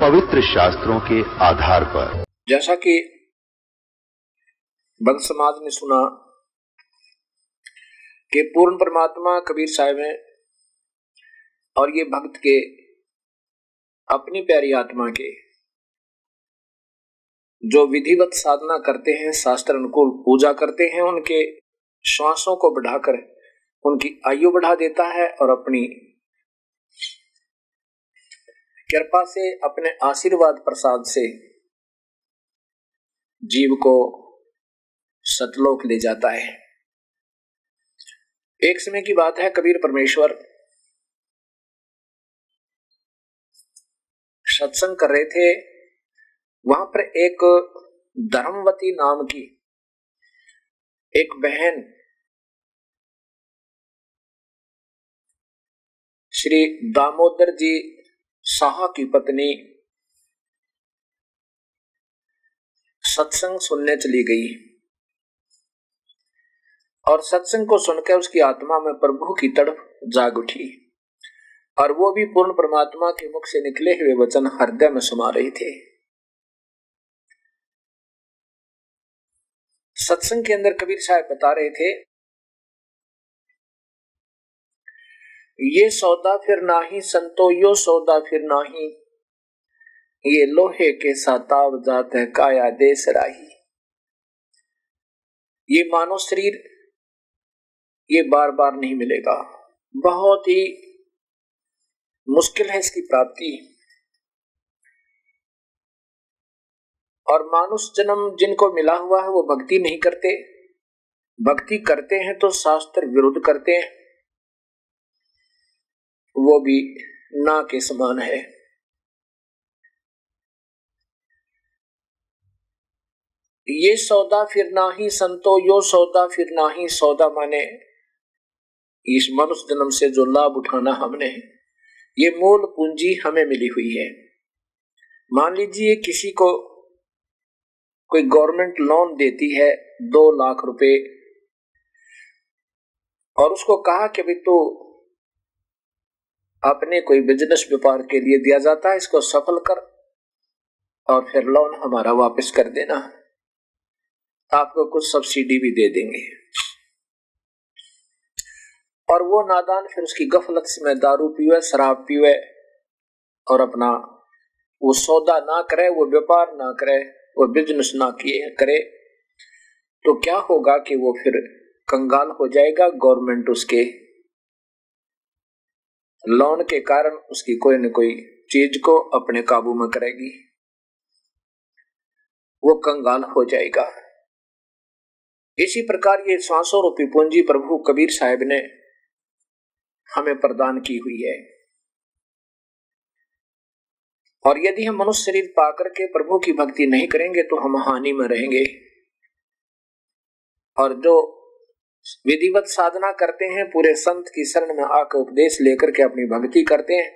पवित्र शास्त्रों के आधार पर। जैसा कि बंद समाज ने सुना कि पूर्ण परमात्मा कबीर साहब हैं और ये भक्त के अपनी प्यारी आत्मा के जो विधिवत साधना करते हैं, शास्त्र अनुकूल पूजा करते हैं, उनके श्वासों को बढ़ाकर उनकी आयु बढ़ा देता है और अपनी कृपा से अपने आशीर्वाद प्रसाद से जीव को सतलोक ले जाता है। एक समय की बात है, कबीर परमेश्वर सत्संग कर रहे थे। वहाँ पर एक धर्मवती नाम की एक बहन श्री दामोदर जी शाह की पत्नी सत्संग सुनने चली गई। और सत्संग को सुनकर उसकी आत्मा में प्रभु की तड़प जाग उठी। और वो भी पूर्ण परमात्मा के मुख से निकले हुए वचन हृदय में समा रहे थे। सत्संग के अंदर कबीर साहब बता रहे थे ये सौदा फिर नाही, संतो यो सौदा फिर नाही। ये लोहे के साताव जात है काया देश राही। ये मानव शरीर ये बार बार नहीं मिलेगा। बहुत ही मुश्किल है इसकी प्राप्ति। और मानुष जन्म जिनको मिला हुआ है वो भक्ति नहीं करते। भक्ति करते हैं तो शास्त्र विरुद्ध करते हैं। वो भी ना के समान है। ये सौदा फिर ना ही संतो, यो सौदा फिर ना ही सौदा माने। इस मनुष्य जन्म से जो लाभ उठाना हमने, ये मूल पूंजी हमें मिली हुई है। मान लीजिए किसी को कोई गवर्नमेंट लोन देती है दो लाख रुपए, और उसको कहा कि भाई तो अपने कोई बिज़नेस व्यापार के लिए दिया जाता है, इसको सफल कर और फिर लोन हमारा वापस कर देना। आपको कुछ सब्सिडी भी दे देंगे। और वो नादान फिर उसकी गफलत में दारू पीवे शराब पीवे और अपना वो सौदा ना करे, वो व्यापार ना करे, वो बिज़नेस ना किए, करे तो क्या होगा कि वो फिर कंगाल हो जाएगा गवर्नमेंट उसके लोन के कारण उसकी कोई न कोई चीज़ को अपने काबू में करेगी। वो कंगाल हो जाएगा। इसी प्रकार ये सांसों रूपी पूंजी प्रभु कबीर साहब ने हमें प्रदान की हुई है। और यदि हम मनुष्य शरीर पाकर के प्रभु की भक्ति नहीं करेंगे तो हम हानि में रहेंगे। और जो विधिवत साधना करते हैं, पूरे संत की शरण में आकर उपदेश लेकर के अपनी भक्ति करते हैं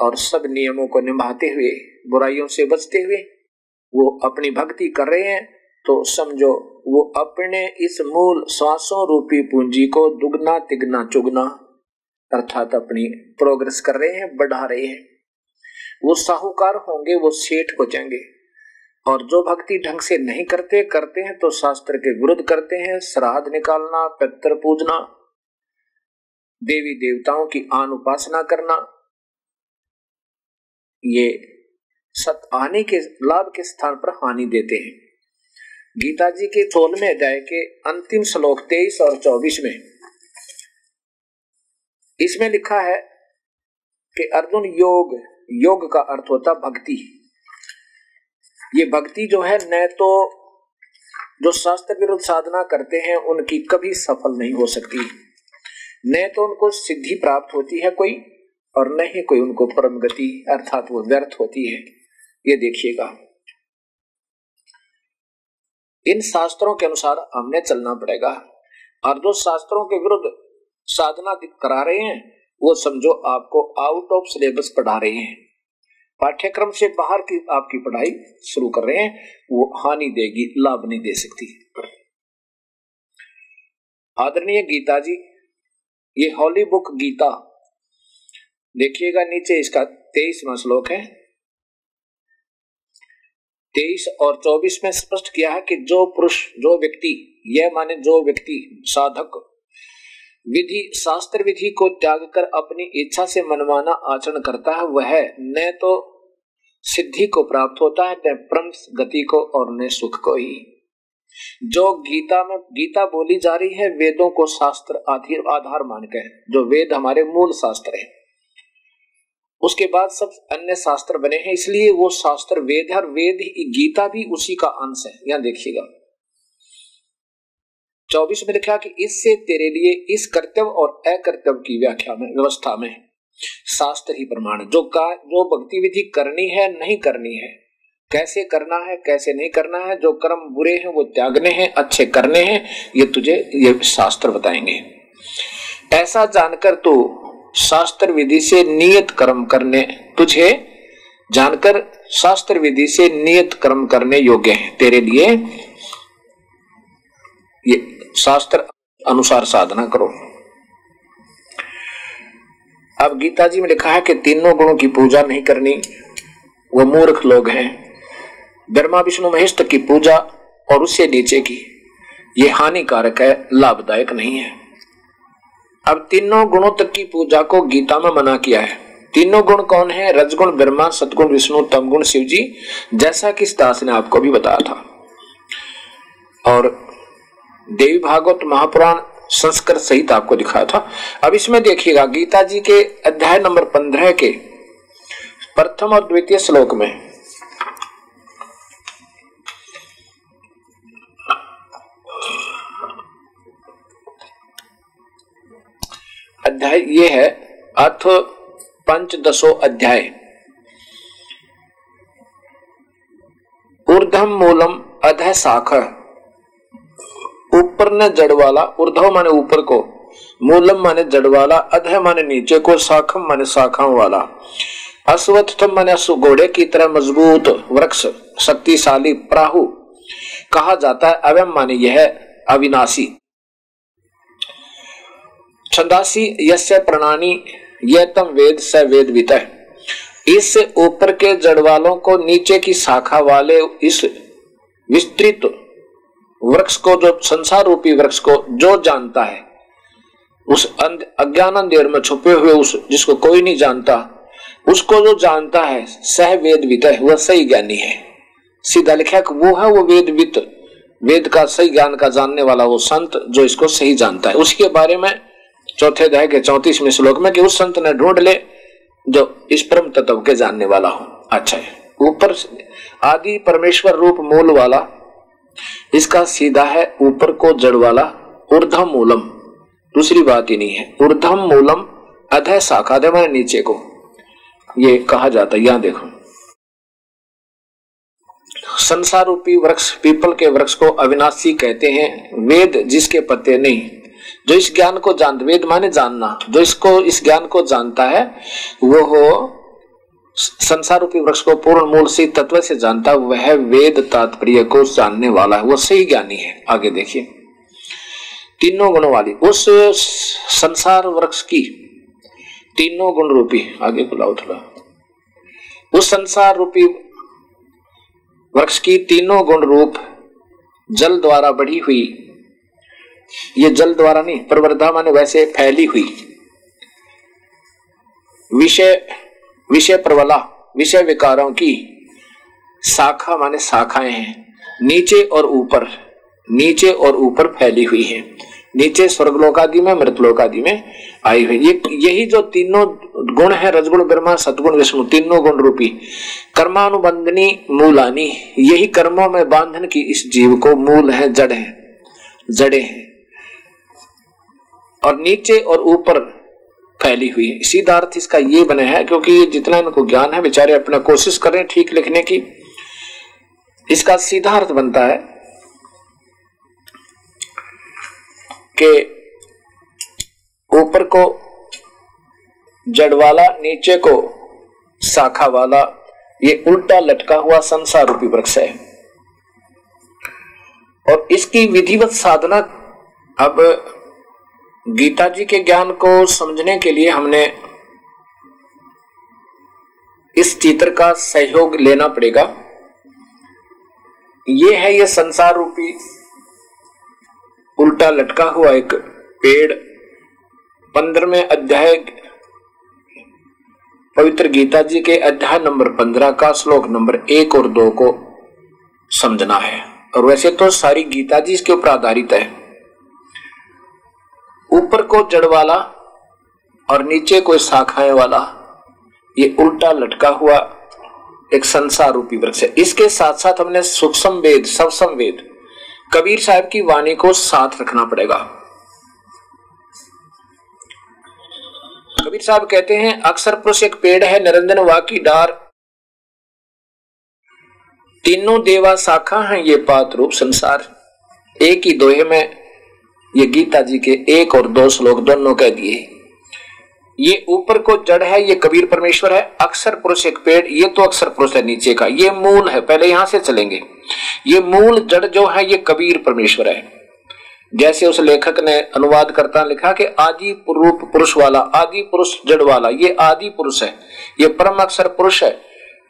और सब नियमों को निभाते हुए, बुराइयों से बचते हुए वो अपनी भक्ति कर रहे हैं तो समझो वो अपने इस मूल श्वासों रूपी पूंजी को दुगना, तिगना, चुगना अर्थात अपनी प्रोग्रेस कर रहे हैं, बढ़ा रहे हैं। वो साहूकार होंगे, वो सेठ हो जाएँगे और जो भक्ति ढंग से नहीं करते करते हैं तो शास्त्र के विरुद्ध करते हैं, श्राद्ध निकालना, पित्र पूजना, देवी देवताओं की आन उपासना करना। ये सत आने के लाभ के स्थान पर हानि देते हैं। गीता जी के सोलहवें अध्याय के अंतिम श्लोक तेईस और चौबीस में, इसमें लिखा है कि अर्जुन योग योग का अर्थ होता भक्ति। ये भक्ति जो है, न तो जो शास्त्र विरुद्ध साधना करते हैं, उनकी कभी सफल नहीं हो सकती। न तो उनको सिद्धि प्राप्त होती है कोई, और न ही कोई उनको परम गति अर्थात वो व्यर्थ होती है। ये देखिएगा। इन शास्त्रों के अनुसार हमने चलना पड़ेगा। और जो शास्त्रों के विरुद्ध साधना करा रहे हैं, वो समझो आपको आउट ऑफ़ सिलेबस पढ़ा रहे हैं। पाठ्यक्रम से बाहर की आपकी पढ़ाई शुरू कर रहे हैं, वो हानि देगी, लाभ नहीं दे सकती। आदरणीय गीता जी, ये हॉली बुक गीता, देखिएगा नीचे इसका तेईसवा श्लोक है। तेईस और चौबीस में स्पष्ट किया है कि जो पुरुष, जो व्यक्ति, यह माने जो व्यक्ति, साधक, विधि, शास्त्र विधि को त्याग कर अपनी इच्छा से मनमाना आचरण करता है, वह न तो सिद्धि को प्राप्त होता है न परम गति को और न सुख को ही। जो गीता में, गीता बोली जा रही है, वेदों को शास्त्र आधार मान के जो वेद हमारे मूल शास्त्र है। उसके बाद सब अन्य शास्त्र बने हैं, इसलिए वो शास्त्र वेद है, और वेद गीता भी उसी का अंश है। यहाँ देखिएगा। चौबीस में लिखा कि इससे तेरे लिए इस कर्तव्य और अकर्तव्य की व्याख्या में, व्यवस्था में शास्त्र ही प्रमाण जो का, जो भक्ति विधि करनी है, नहीं करनी है। कैसे करना है, कैसे नहीं करना है, जो कर्म बुरे हैं, वो त्यागने हैं, अच्छे करने हैं, ये तुझे, ये शास्त्र बताएँगे। ऐसा जानकर तू शास्त्र विधि से नियत कर्म करने, तुझे जानकर शास्त्र विधि से नियत कर्म करने योग्य है। तेरे लिए ये शास्त्र अनुसार साधना करो। अब गीता जी में लिखा है कि तीनों गुणों की पूजा नहीं करनी, वो मूर्ख लोग हैं। ब्रह्मा, विष्णु, महेश तक की पूजा और उससे नीचे की, ये हानिकारक है, लाभदायक नहीं है। अब तीनों गुणों तक की पूजा को गीता में मना किया है। तीनों गुण कौन है? रजगुण, ब्रह्मा सतगुण विष्णु, तमगुण शिव जी जैसा कि दास ने आपको भी बताया था। और देवी भागवत महापुराण संस्कृत सहित आपको दिखाया था। अब इसमें देखिएगा, गीता जी के अध्याय नंबर पंद्रह के प्रथम और द्वितीय श्लोक में। अध्याय ये है, अथ पंचदशो अध्याय। ऊर्धम मूलम अध ऊपर ने जड़ वाला ऊर्धव माने ऊपर को, मूलम माने जड़ वाला अध माने नीचे को शाखम माने शाखाओं वाला। अश्वत्थम माने घोड़े की तरह मज़बूत, वृक्ष, शक्तिशाली, प्राहु, कहा जाता है अवम माने यह अविनाशी। छंदासी यस्य प्रणानी यह तम वेद स वेद वित। इससे ऊपर के जड़ वालों को नीचे की शाखा वाले, इस विस्तृत वृक्ष को, जो संसार रूपी वृक्ष को जो जानता है, उस अज्ञान अंधेर में छुपे हुए उस, जिसको कोई नहीं जानता, उसको जो जानता है, सह वेद वित है, वह सही ज्ञानी है। सीधा लिखा वो है वो वेद वित वेद का सही ज्ञान का जानने वाला वो संत, जो इसको सही जानता है। उसके बारे में चौथे अध्याय के चौतीसवें श्लोक में कि उस संत ने ढूंढ ले, जो इस परम तत्व के जानने वाला हो। अच्छा है। ऊपर आदि परमेश्वर रूप मूल वाला इसका सीधा है ऊपर को जड़ वाला ऊर्धम मूलम। दूसरी बात ही नहीं है। ऊर्धम मूलम अधय शाखा दे मैंने नीचे को। ये कहा जाता है। यहाँ देखो। संसार रूपी वृक्ष, पीपल के वृक्ष को अविनाशी कहते हैं। वेद जिसके पत्ते नहीं। जो इस ज्ञान को जान, वेद माने जानना। जो इसको, इस ज्ञान को जानता है, वो हो संसार रूपी वृक्ष को पूर्ण मूल से तत्व से जानता वह वेद तात्पर्य को जानने वाला है। वह सही ज्ञानी है। आगे देखिए। तीनों गुणों वाली, उस संसार वृक्ष की तीनों गुण रूपी, आगे बुलाओ थोड़ा। उस संसार रूपी वृक्ष की तीनों गुण रूप जल द्वारा बढ़ी हुई, ये जल द्वारा नहीं प्रवर्धा माने वैसे फैली हुई। विषय विषय प्रबला विषय विकारों की शाखा माने शाखाएँ हैं। नीचे और ऊपर, नीचे और ऊपर फैली हुई है। नीचे स्वर्गलोकादि में, मृतलोकादि में आई हुई। ये, यही जो तीनों गुण है, रजगुण, ब्रह्मा, सदगुण, विष्णु, तीनों गुण रूपी, कर्मानुबंधनी, मूलानी, यही कर्मों में बांधन की इस जीव को मूल है, जड़ है, जड़े हैं। और नीचे और ऊपर फैली हुई है। सीधा अर्थ इसका ये बने है, क्योंकि जितना इनको ज्ञान है, बेचारे अपना कोशिश कर रहे हैं ठीक लिखने की। इसका सीधा अर्थ बनता है कि ऊपर को जड़ वाला, नीचे को शाखा वाला, ये उल्टा लटका हुआ संसार रूपी वृक्ष है। और इसकी विधिवत साधना अब गीता जी के ज्ञान को समझने के लिए हमने इस चित्र का सहयोग लेना पड़ेगा। ये है ये संसार रूपी उल्टा लटका हुआ एक पेड़। पंद्रहवें अध्याय पवित्र गीता जी के अध्याय नंबर पंद्रह का श्लोक नंबर एक और दो को समझना है। और वैसे तो सारी गीता जी इसके ऊपर आधारित है। ऊपर को जड़ वाला और नीचे को शाखाएँ वाला, ये उल्टा लटका हुआ एक संसार रूपी वृक्ष है। इसके साथ साथ हमने सूक्ष्म वेद, सवसम वेद, कबीर साहब की वाणी को साथ रखना पड़ेगा। कबीर साहब कहते हैं, अक्सर पुरुष एक पेड़ है, निरंजन वा की डार। तीनों देवा शाखा हैं, ये पात रूप संसार। एक ही दोहे में ये गीता जी के एक और दो श्लोक दोनों कह दिए। ये ऊपर को जड़ है, ये कबीर परमेश्वर है, अक्सर पुरुष एक पेड़, ये तो अक्सर पुरुष है नीचे का, ये मूल है, पहले यहाँ से चलेंगे। ये मूल जड़ जो है, ये कबीर परमेश्वर है। जैसे उस लेखक ने अनुवाद करता लिखा कि आदि रूप पुरुष वाला, आदि पुरुष जड़ वाला, ये आदि पुरुष है, ये परम अक्षर पुरुष है।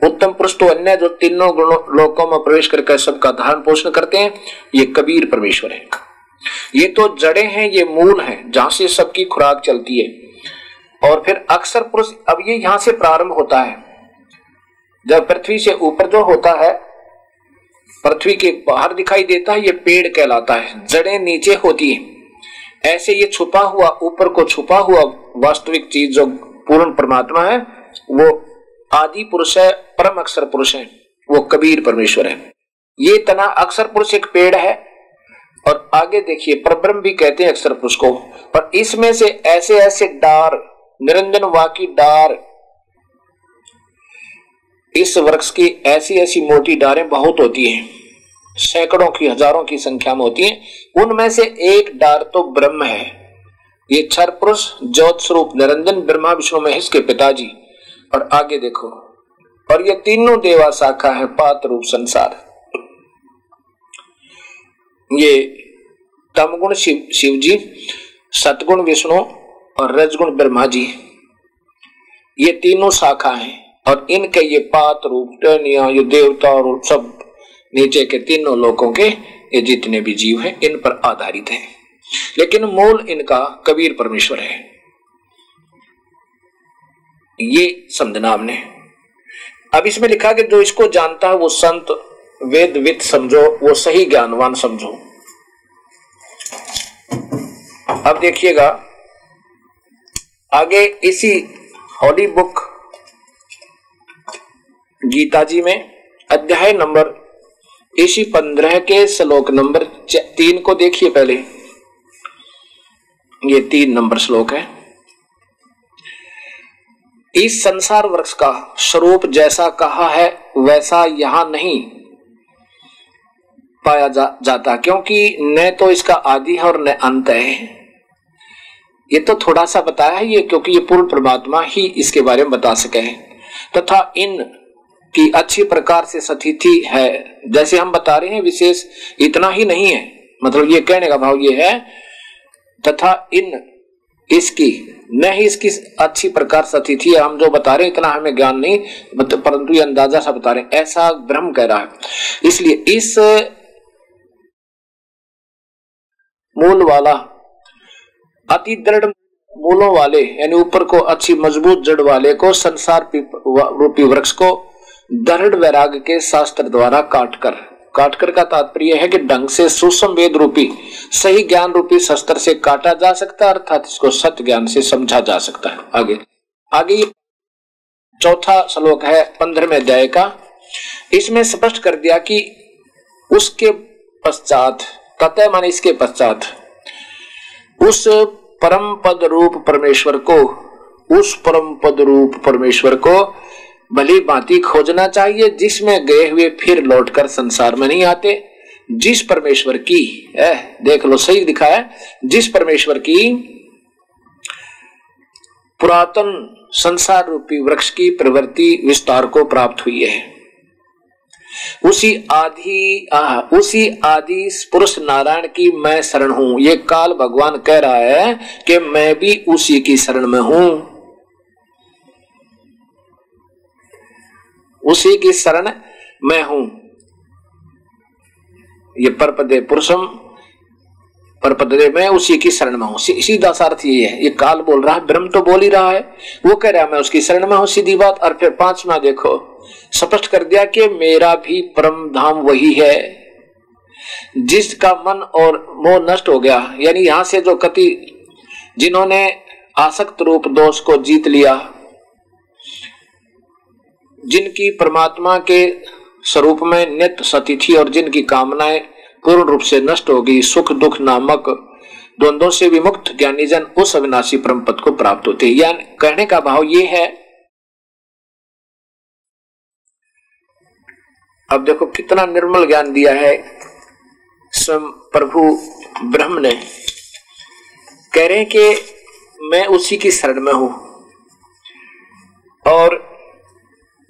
उत्तम पुरुष तो अन्य जो तीनों लोकों में प्रवेश करके सबका धारण पोषण करते हैं, ये कबीर परमेश्वर है। ये तो जड़े हैं, ये मूल है, जहाँ से सबकी खुराक चलती है। और फिर अक्सर पुरुष, अब ये यहाँ से प्रारंभ होता है। जब पृथ्वी से ऊपर जो होता है, पृथ्वी के बाहर दिखाई देता है, ये पेड़ कहलाता है। जड़ें नीचे होती है। ऐसे ये छुपा हुआ, ऊपर को छुपा हुआ वास्तविक चीज़ जो पूर्ण परमात्मा है, वो आदि पुरुष है, परम अक्षर पुरुष है, वो कबीर परमेश्वर है। ये तना अक्षर पुरुष एक पेड़ है और आगे देखिए परब्रह्म भी कहते हैं अक्षर पुरुष को पर इसमें से ऐसे ऐसे डार, निरंजन वाकी डार, इस वृक्ष की ऐसी ऐसी मोटी डारें बहुत होती हैं, सैकड़ों की, हज़ारों की संख्या में होती हैं। उनमें से एक डार तो ब्रह्म है। ये क्षर पुरुष, ज्योत स्वरूप, निरंजन ब्रह्मा विष्णु महेश के पिताजी। और आगे देखो, और ये तीनों देवा शाखा है पात्र रूप संसार। ये तमगुण शिव शिव जी सतगुण विष्णु और रजगुण ब्रह्मा जी ये तीनों शाखा हैं और इनके ये पात रूप टनिया ये देवता और सब नीचे के तीनों लोगों के ये जितने भी जीव हैं, इन पर आधारित है। लेकिन मूल इनका कबीर परमेश्वर है। ये समझना हमने अब इसमें लिखा कि जो इसको जानता है, वो संत वेद विद समझो, वो सही ज्ञानवान समझो। अब देखिएगा, आगे इसी हॉली बुक गीता जी में, अध्याय नंबर, इसी पंद्रह के श्लोक नंबर तीन को देखिए पहले। ये तीन नंबर श्लोक है। इस संसार वृक्ष का स्वरूप जैसा कहा है, वैसा यहाँ नहीं। पाया जा, जाता क्योंकि न तो इसका आदि है और न अंत है। ये तो थोड़ा सा बताया है ये क्योंकि ये पूर्ण परमात्मा ही इसके बारे में बता सके हैं। तथा इन की अच्छी प्रकार से सतिथि है जैसे हम बता रहे हैं विशेष इतना ही नहीं है। मतलब ये कहने का भाव ये है तथा इन इसकी न ही इसकी अच्छी प्रकार सतिथि है हम जो बता रहे हैं इतना हमें ज्ञान नहीं परंतु ये अंदाज़ा सा बता रहे हैं। ऐसा ब्रह्म कह रहा है। इसलिए इस मूल वाला, अति दृढ़ मूलों वाले, यानी ऊपर को अच्छी मज़बूत जड़ वाले को संसार रूपी वृक्ष को दृढ़ वैराग के शास्त्र द्वारा काटकर काटकर का तात्पर्य है कि ढंग से सूक्ष्म वेद रूपी, सही ज्ञान रूपी शस्त्र से काटा जा सकता है, अर्थात इसको सत्य ज्ञान से समझा जा सकता है। आगे। आगे चौथा श्लोक है पंद्रहवें अध्याय का। इसमें स्पष्ट कर दिया कि उसके पश्चात ततः मान इसके पश्चात, उस परम पद रूप परमेश्वर को, उस परम पद रूप परमेश्वर को भली भांति खोजना चाहिए, जिसमें गए हुए फिर लौटकर संसार में नहीं आते। जिस परमेश्वर की है देख लो सही दिखा है, जिस परमेश्वर की पुरातन संसार रूपी वृक्ष की प्रवृत्ति विस्तार को प्राप्त हुई है। उसी आदि उसी आदि पुरुष नारायण की मैं शरण हूँ। ये काल भगवान कह रहा है कि मैं भी उसी की शरण में हूँ। उसी की शरण मैं हूँ। ये परपदे पुरुषम, परपदे में उसी की शरण में हूँ। सीधा अर्थ ये है। ये काल बोल रहा है, ब्रह्म तो बोल ही रहा है। वो कह रहा है, मैं उसकी शरण में हूँ, सीधी बात। और फिर पांचवा देखो। स्पष्ट कर दिया कि मेरा भी परम धाम वही है, जिसका मन और मोह नष्ट हो गया। यानी यहाँ से जो कति, जिन्होंने आसक्त रूप दोष को जीत लिया, जिनकी परमात्मा के स्वरूप में नित्य सती थी और जिनकी कामनाएँ पूर्ण रूप से नष्ट हो गई, सुख दुख नामक द्वंद्वों से विमुक्त ज्ञानी जन उस अविनाशी परम पद को प्राप्त होते हैं। कहने का भाव ये है अब देखो कितना निर्मल ज्ञान दिया है स्वयं प्रभु ब्रह्म ने। कह रहे हैं कि मैं उसी की शरण में हूँ और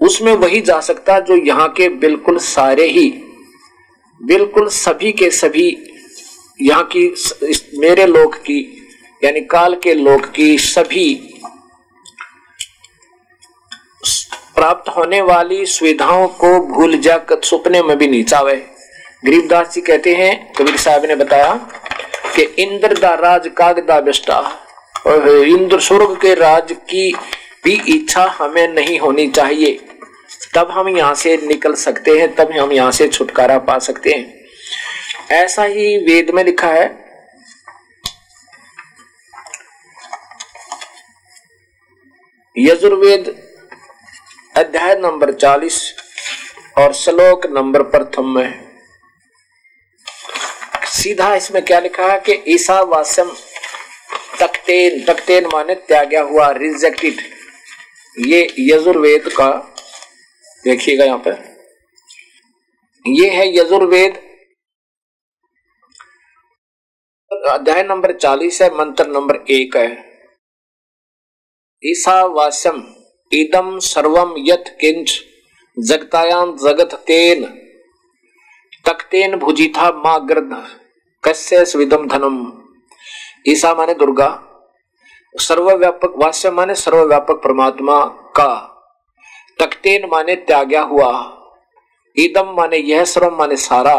उसमें वही जा सकता जो यहाँ के बिल्कुल सारे ही, बिल्कुल सभी के सभी यहाँ की मेरे लोक की, यानी काल के लोक की सभी प्राप्त होने वाली सुविधाओं को भूल जाकर सुपने में भी नहीं चावे गरीबदास जी कहते हैं, कबीर साहब ने बताया कि इंद्र दा राज कागदा बेस्टा और इंद्र स्वर्ग के राज की भी इच्छा हमें नहीं होनी चाहिए। तब हम यहाँ से निकल सकते हैं, तब हम यहाँ से छुटकारा पा सकते हैं। ऐसा ही वेद में लिखा है, यजुर्वेद अध्याय नंबर चालीस और श्लोक नंबर प्रथम में सीधा इसमें क्या लिखा है कि ईसा वास्यम तकतेन तकतेन माने त्याग्या हुआ रिजेक्टेड ये यजुर्वेद का, देखिएगा यहाँ पर। ये है यजुर्वेद। अध्याय नंबर चालीस है, मंत्र नंबर एक है। ईसावास्यम इदम सर्वम यथ किंच जगतायाम जगत तेन। तकतेन भुजिथा माँ ग्रद कस्य स्विदम धनम? ईसा माने दुर्गा। सर्वव्यापक वास्य माने सर्वव्यापक परमात्मा का। तकतेन माने त्याग्या हुआ। ईदम माने यह श्रम माने सारा।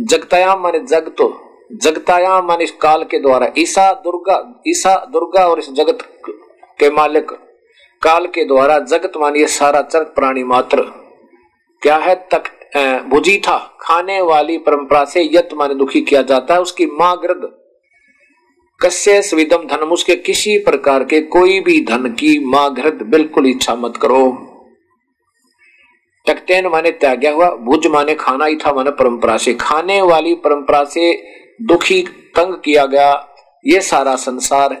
जगतायाम माने जग तो जगतायाम माने काल के द्वारा। ईसा दुर्गा ईसा दुर्गा और इस जगत के मालिक काल के द्वारा जगत मानिए सारा चरक प्राणी मात्र। क्या है तक भुजी था? खाने वाली परंपरा से यत माने दुखी किया जाता है, उसकी माँ ग्रद कस्य स्विदम धन उसके किसी प्रकार के कोई भी धन की माघृत बिल्कुल इच्छा मत करो। तकतेन माने त्याग्या हुआ भुज माने खाना ही था माने परंपरा से। खाने वाली परंपरा से दुखी तंग किया गया, ये सारा संसार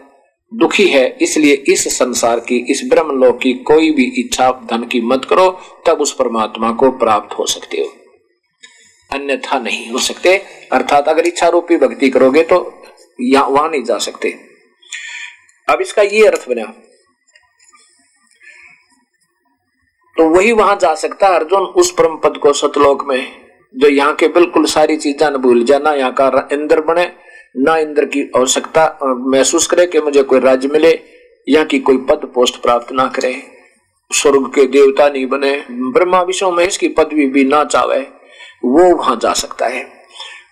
दुखी है, इसलिए इस संसार की, इस ब्रह्म लोक की कोई भी इच्छा, धन की मत करो, तब उस परमात्मा को प्राप्त हो सकते हो। अन्यथा नहीं हो सकते। अर्थात अगर इच्छा रूपी भक्ति करोगे तो या वहाँ नहीं जा सकते। अब इसका ये अर्थ बना। तो वही वहाँ जा सकता है अर्जुन उस परम पद को सतलोक में, जो यहाँ के बिल्कुल सारी चीज़ें न भूल जाना, यहाँ का इंद्र बने ना इंद्र की आवश्यकता महसूस करे कि मुझे कोई राज्य मिले या की कोई पद पोस्ट प्राप्त ना करे। स्वर्ग के देवता नहीं बने, ब्रह्मा विष्णु महेश की पदवी भी ना चावे वो वहाँ जा सकता है।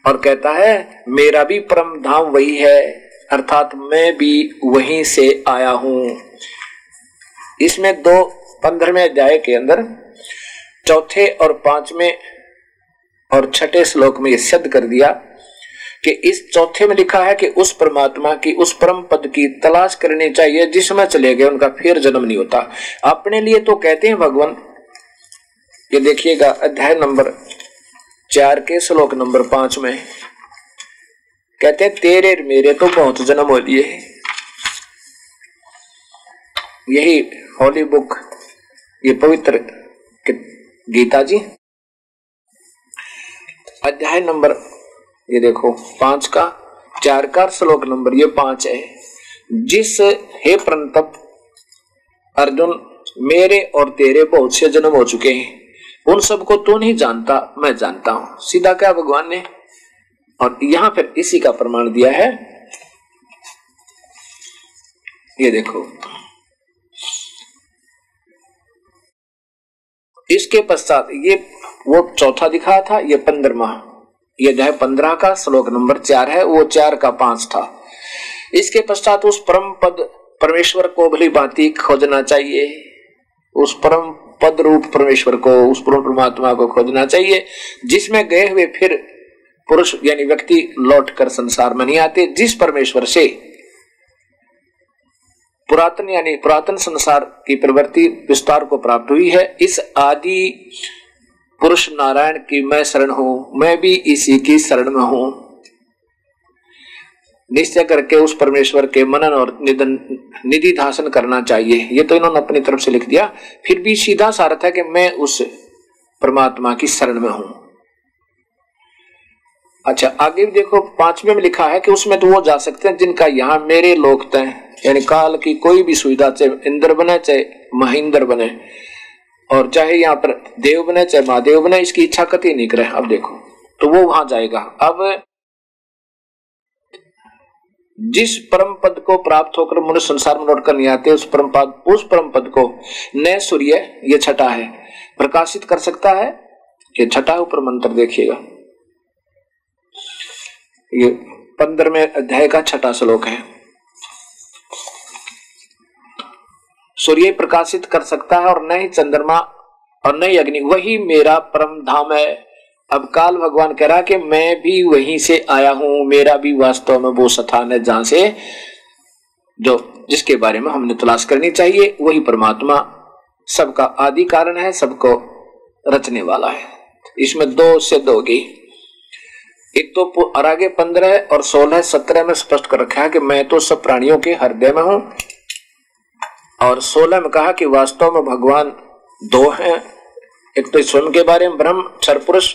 और कहता है, मेरा भी परम धाम वही है, अर्थात मैं भी वहीं से आया हूँ। इसमें दो पंद्रहवें अध्याय के अंदर, चौथे और पाँचवें और छठे श्लोक में यह सिद्ध कर दिया कि इस चौथे में लिखा है कि उस परमात्मा की, उस परम पद की तलाश करनी चाहिए जिसमें चले गए, उनका फिर जन्म नहीं होता। अपने लिए तो कहते हैं भगवान, ये देखिएगा अध्याय नंबर चार के श्लोक नंबर पाँच में। कहते हैं, तेरे मेरे तो बहुत जन्म हो लिए यही होली बुक ये पवित्र गीता जी। अध्याय नंबर ये देखो, पाँच का, चार का श्लोक नंबर, ये पाँच है। जिस हे प्रंतप, अर्जुन, मेरे और तेरे बहुत से जन्म हो चुके हैं। उन सबको तू नहीं जानता, मैं जानता हूँ। सीधा क्या भगवान ने? और यहाँ फिर इसी का प्रमाण दिया है। ये देखो। इसके पश्चात ये, वो चौथा दिखा था, ये पंद्रमा। ये है पंद्रह का श्लोक नंबर चार है, वो चार का पाँच था। इसके पश्चात उस परम पद, परमेश्वर को भली बाती खोजना चाहिए। उस परम पद रूप परमेश्वर को, उस परम परमात्मा को खोजना चाहिए, जिसमें गए हुए फिर पुरुष यानी व्यक्ति लौट कर संसार में नहीं आते, जिस परमेश्वर से पुरातन यानी पुरातन संसार की प्रवृत्ति विस्तार को प्राप्त हुई है। इस आदि पुरुष नारायण की मैं शरण हूँ, मैं भी इसी की शरण में हूँ। निश्चय करके उस परमेश्वर के मनन और निधन, निधि धासन करना चाहिए। ये तो इन्होंने अपनी तरफ़ से लिख दिया। फिर भी सीधा सारथ है कि मैं उस परमात्मा की शरण में हूँ। अच्छा आगे भी देखो, पांचवे में लिखा है कि उसमें तो वो जा सकते हैं जिनका यहाँ मेरे लोग तय यानी काल की कोई भी सुविधा, चाहे इंद्र बने, चाहे महेंद्र बने और चाहे यहाँ पर देव बने, चाहे महादेव बने, इसकी इच्छा कति नहीं करे। अब देखो तो वो वहाँ जाएगा। अब जिस परम पद को प्राप्त होकर मनुष्य संसार में लौटकर नहीं आते, उस परम पद उस परम पद को न सूर्य, ये छठा है, प्रकाशित कर सकता है? ये छठा ऊपर मंत्र देखिएगा। ये पंद्रहवें अध्याय का छठा श्लोक है। सूर्य प्रकाशित कर सकता है और न ही चंद्रमा और न ही अग्नि, वही मेरा परम धाम है। अब काल भगवान कह रहा कि मैं भी वहीं से आया हूँ, मेरा भी वास्तव में वो स्थान है जहाँ से जो जिसके बारे में हमने तलाश करनी चाहिए, वही परमात्मा सबका आदि कारण है, सबको रचने वाला है। इसमें दो सिद्ध होगी। एक तो आगे पंद्रह और सोलह सत्रह में स्पष्ट कर रखा है कि मैं तो सब प्राणियों के हृदय में हूँ। और सोलह में कहा कि वास्तव में भगवान दो हैं। एक तो स्वयं के बारे में ब्रह्म क्षर पुरुष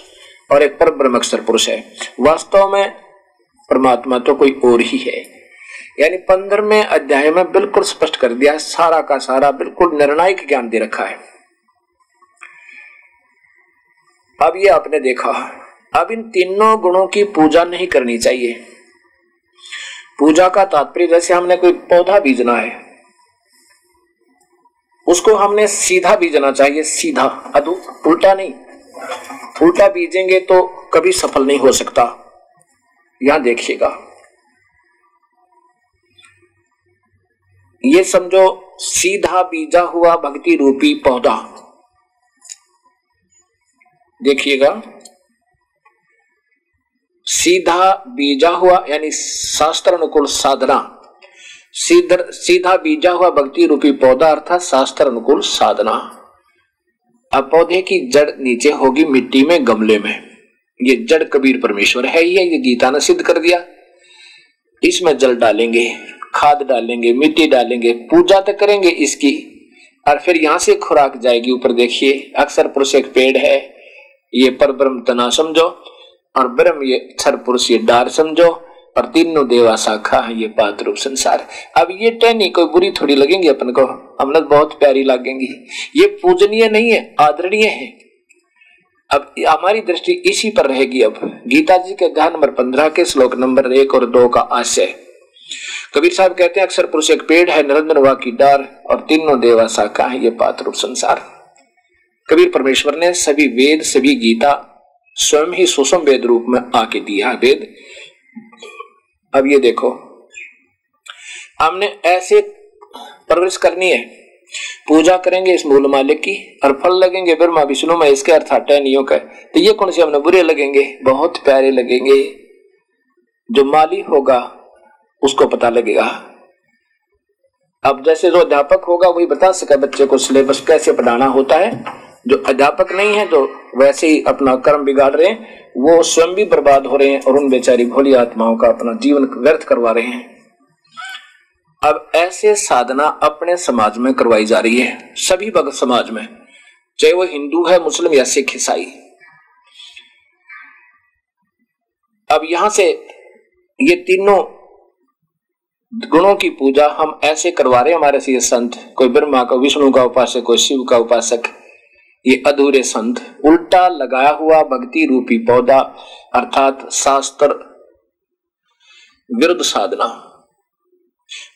और एक पर ब्रह्म अक्षर पुरुष है। वास्तव में परमात्मा तो कोई और ही है। यानी पंद्रहवें अध्याय में बिल्कुल स्पष्ट कर दिया सारा का सारा बिल्कुल निर्णायक ज्ञान दे रखा है। अब ये आपने देखा, अब इन तीनों गुणों की पूजा नहीं करनी चाहिए। पूजा का तात्पर्य, जैसे हमने कोई पौधा बीजना है उसको हमने सीधा बीजना चाहिए, सीधा। अधु उल्टा नहीं। उल्टा बीजेंगे तो कभी सफल नहीं हो सकता। यहाँ देखिएगा। ये समझो, सीधा बीजा हुआ भक्ति रूपी पौधा। देखिएगा। सीधा बीजा हुआ, यानी शास्त्र अनुकूल साधना। सीधा सीधा बीजा हुआ भक्ति रूपी पौधा अर्थात शास्त्र अनुकूल साधना। अब पौधे की जड़ नीचे होगी मिट्टी में, गमले में। ये जड़ कबीर परमेश्वर है ही है, ये गीता ने सिद्ध कर दिया। इसमें जल डालेंगे, खाद डालेंगे, मिट्टी डालेंगे, पूजा तो करेंगे इसकी। और फिर यहाँ से खुराक जाएगी, ऊपर देखिए, अक्सर पुरुष एक पेड़ है, ये पर ब्रह्म तना समझो, और ब्रह्म ये क्षर पुरुष ये डार समझो। और तीनों देवा शाखा है, ये पात रूप संसार अब ये टहनी कोई बुरी थोड़ी लगेंगी अपन को? हमने बहुत प्यारी लगेंगी। ये पूजनीय नहीं है, आदरणीय है। अब हमारी दृष्टि इसी पर रहेगी अब। गीता जी के ध्यान नंबर पंद्रह के श्लोक नंबर एक और दो का आशय कबीर साहब कहते हैं, अक्सर पुरुष एक पेड़ है, निरंजन वा की डार और तीनों देवा शाखा है, ये पात्र रूप संसार। कबीर परमेश्वर ने सभी वेद, सभी गीता स्वयं ही सुषम वेद रूप में आके दिया वेद अब ये देखो। हमने ऐसे परवरिश करनी है। पूजा करेंगे इस मूल मालिक की और फल लगेंगे, ब्रह्मा, विष्णु में इसके अर्थ हटैनियों का। तो ये कौन से हमने बुरे लगेंगे? बहुत प्यारे लगेंगे। जो माली होगा, उसको पता लगेगा। अब जैसे जो अध्यापक होगा, वही बता सका बच्चे को सिलेबस कैसे पढ़ाना होता है। जो अध्यापक नहीं है जो वैसे ही अपना कर्म बिगाड़ रहे हैं, वो स्वयं भी बर्बाद हो रहे हैं और उन बेचारी भोली आत्माओं का अपना जीवन व्यर्थ करवा रहे हैं। अब ऐसे साधना अपने समाज में करवाई जा रही है, सभी भगत समाज में, चाहे वो हिंदू है, मुस्लिम या सिख, ईसाई। अब यहाँ से ये तीनों गुणों की पूजा हम ऐसे करवा रहे हैं, हमारे से संत, कोई ब्रह्मा का, विष्णु का उपासक, कोई शिव का उपासक ये अधूरे संत। उल्टा लगाया हुआ भक्ति रूपी पौधा, अर्थात शास्त्र विरुद्ध साधना।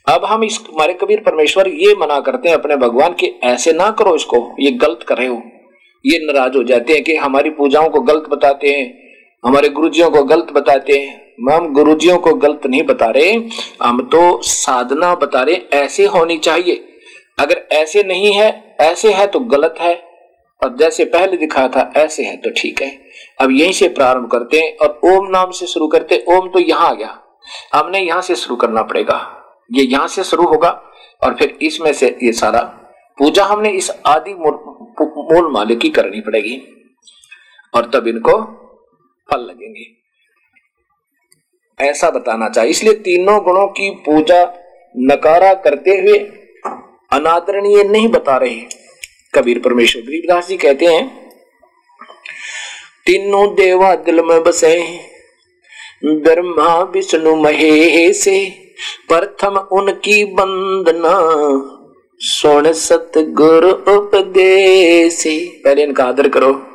अब हम इस हमारे कबीर परमेश्वर ये मना करते हैं, अपने भगवान के ऐसे ना करो इसको, ये गलत कर रहे हो। ये नाराज़ हो जाते हैं कि हमारी पूजाओं को गलत बताते हैं, हमारे गुरुजियों को गलत बताते हैं। हम गुरुजियों को गलत नहीं बता रहे, हम तो साधना बता रहे, ऐसे होनी चाहिए। अगर ऐसे नहीं है, ऐसे है तो गलत है। और जैसे पहले दिखाया था, ऐसे है तो ठीक है। अब यहीं से प्रारंभ करते हैं, और ओम नाम से शुरू करते, ओम तो यहाँ आ गया। हमने यहाँ से शुरू करना पड़ेगा। ये यहाँ से शुरू होगा, और फिर इसमें से ये सारा पूजा हमने इस आदि मूल मालिक की करनी पड़ेगी, और तब इनको फल लगेंगे। ऐसा बताना चाहिए इसलिए तीनों गुणों की पूजा नकारा करते हुए अनादरणीय नहीं बता रहे कबीर परमेश्वर। गरीबदास जी कहते हैं तीनों देवा दिल में बसे, ब्रह्मा विष्णु महेश, प्रथम उनकी वंदना, सोन सतगुरु उपदेश। पहले इनका आदर करो।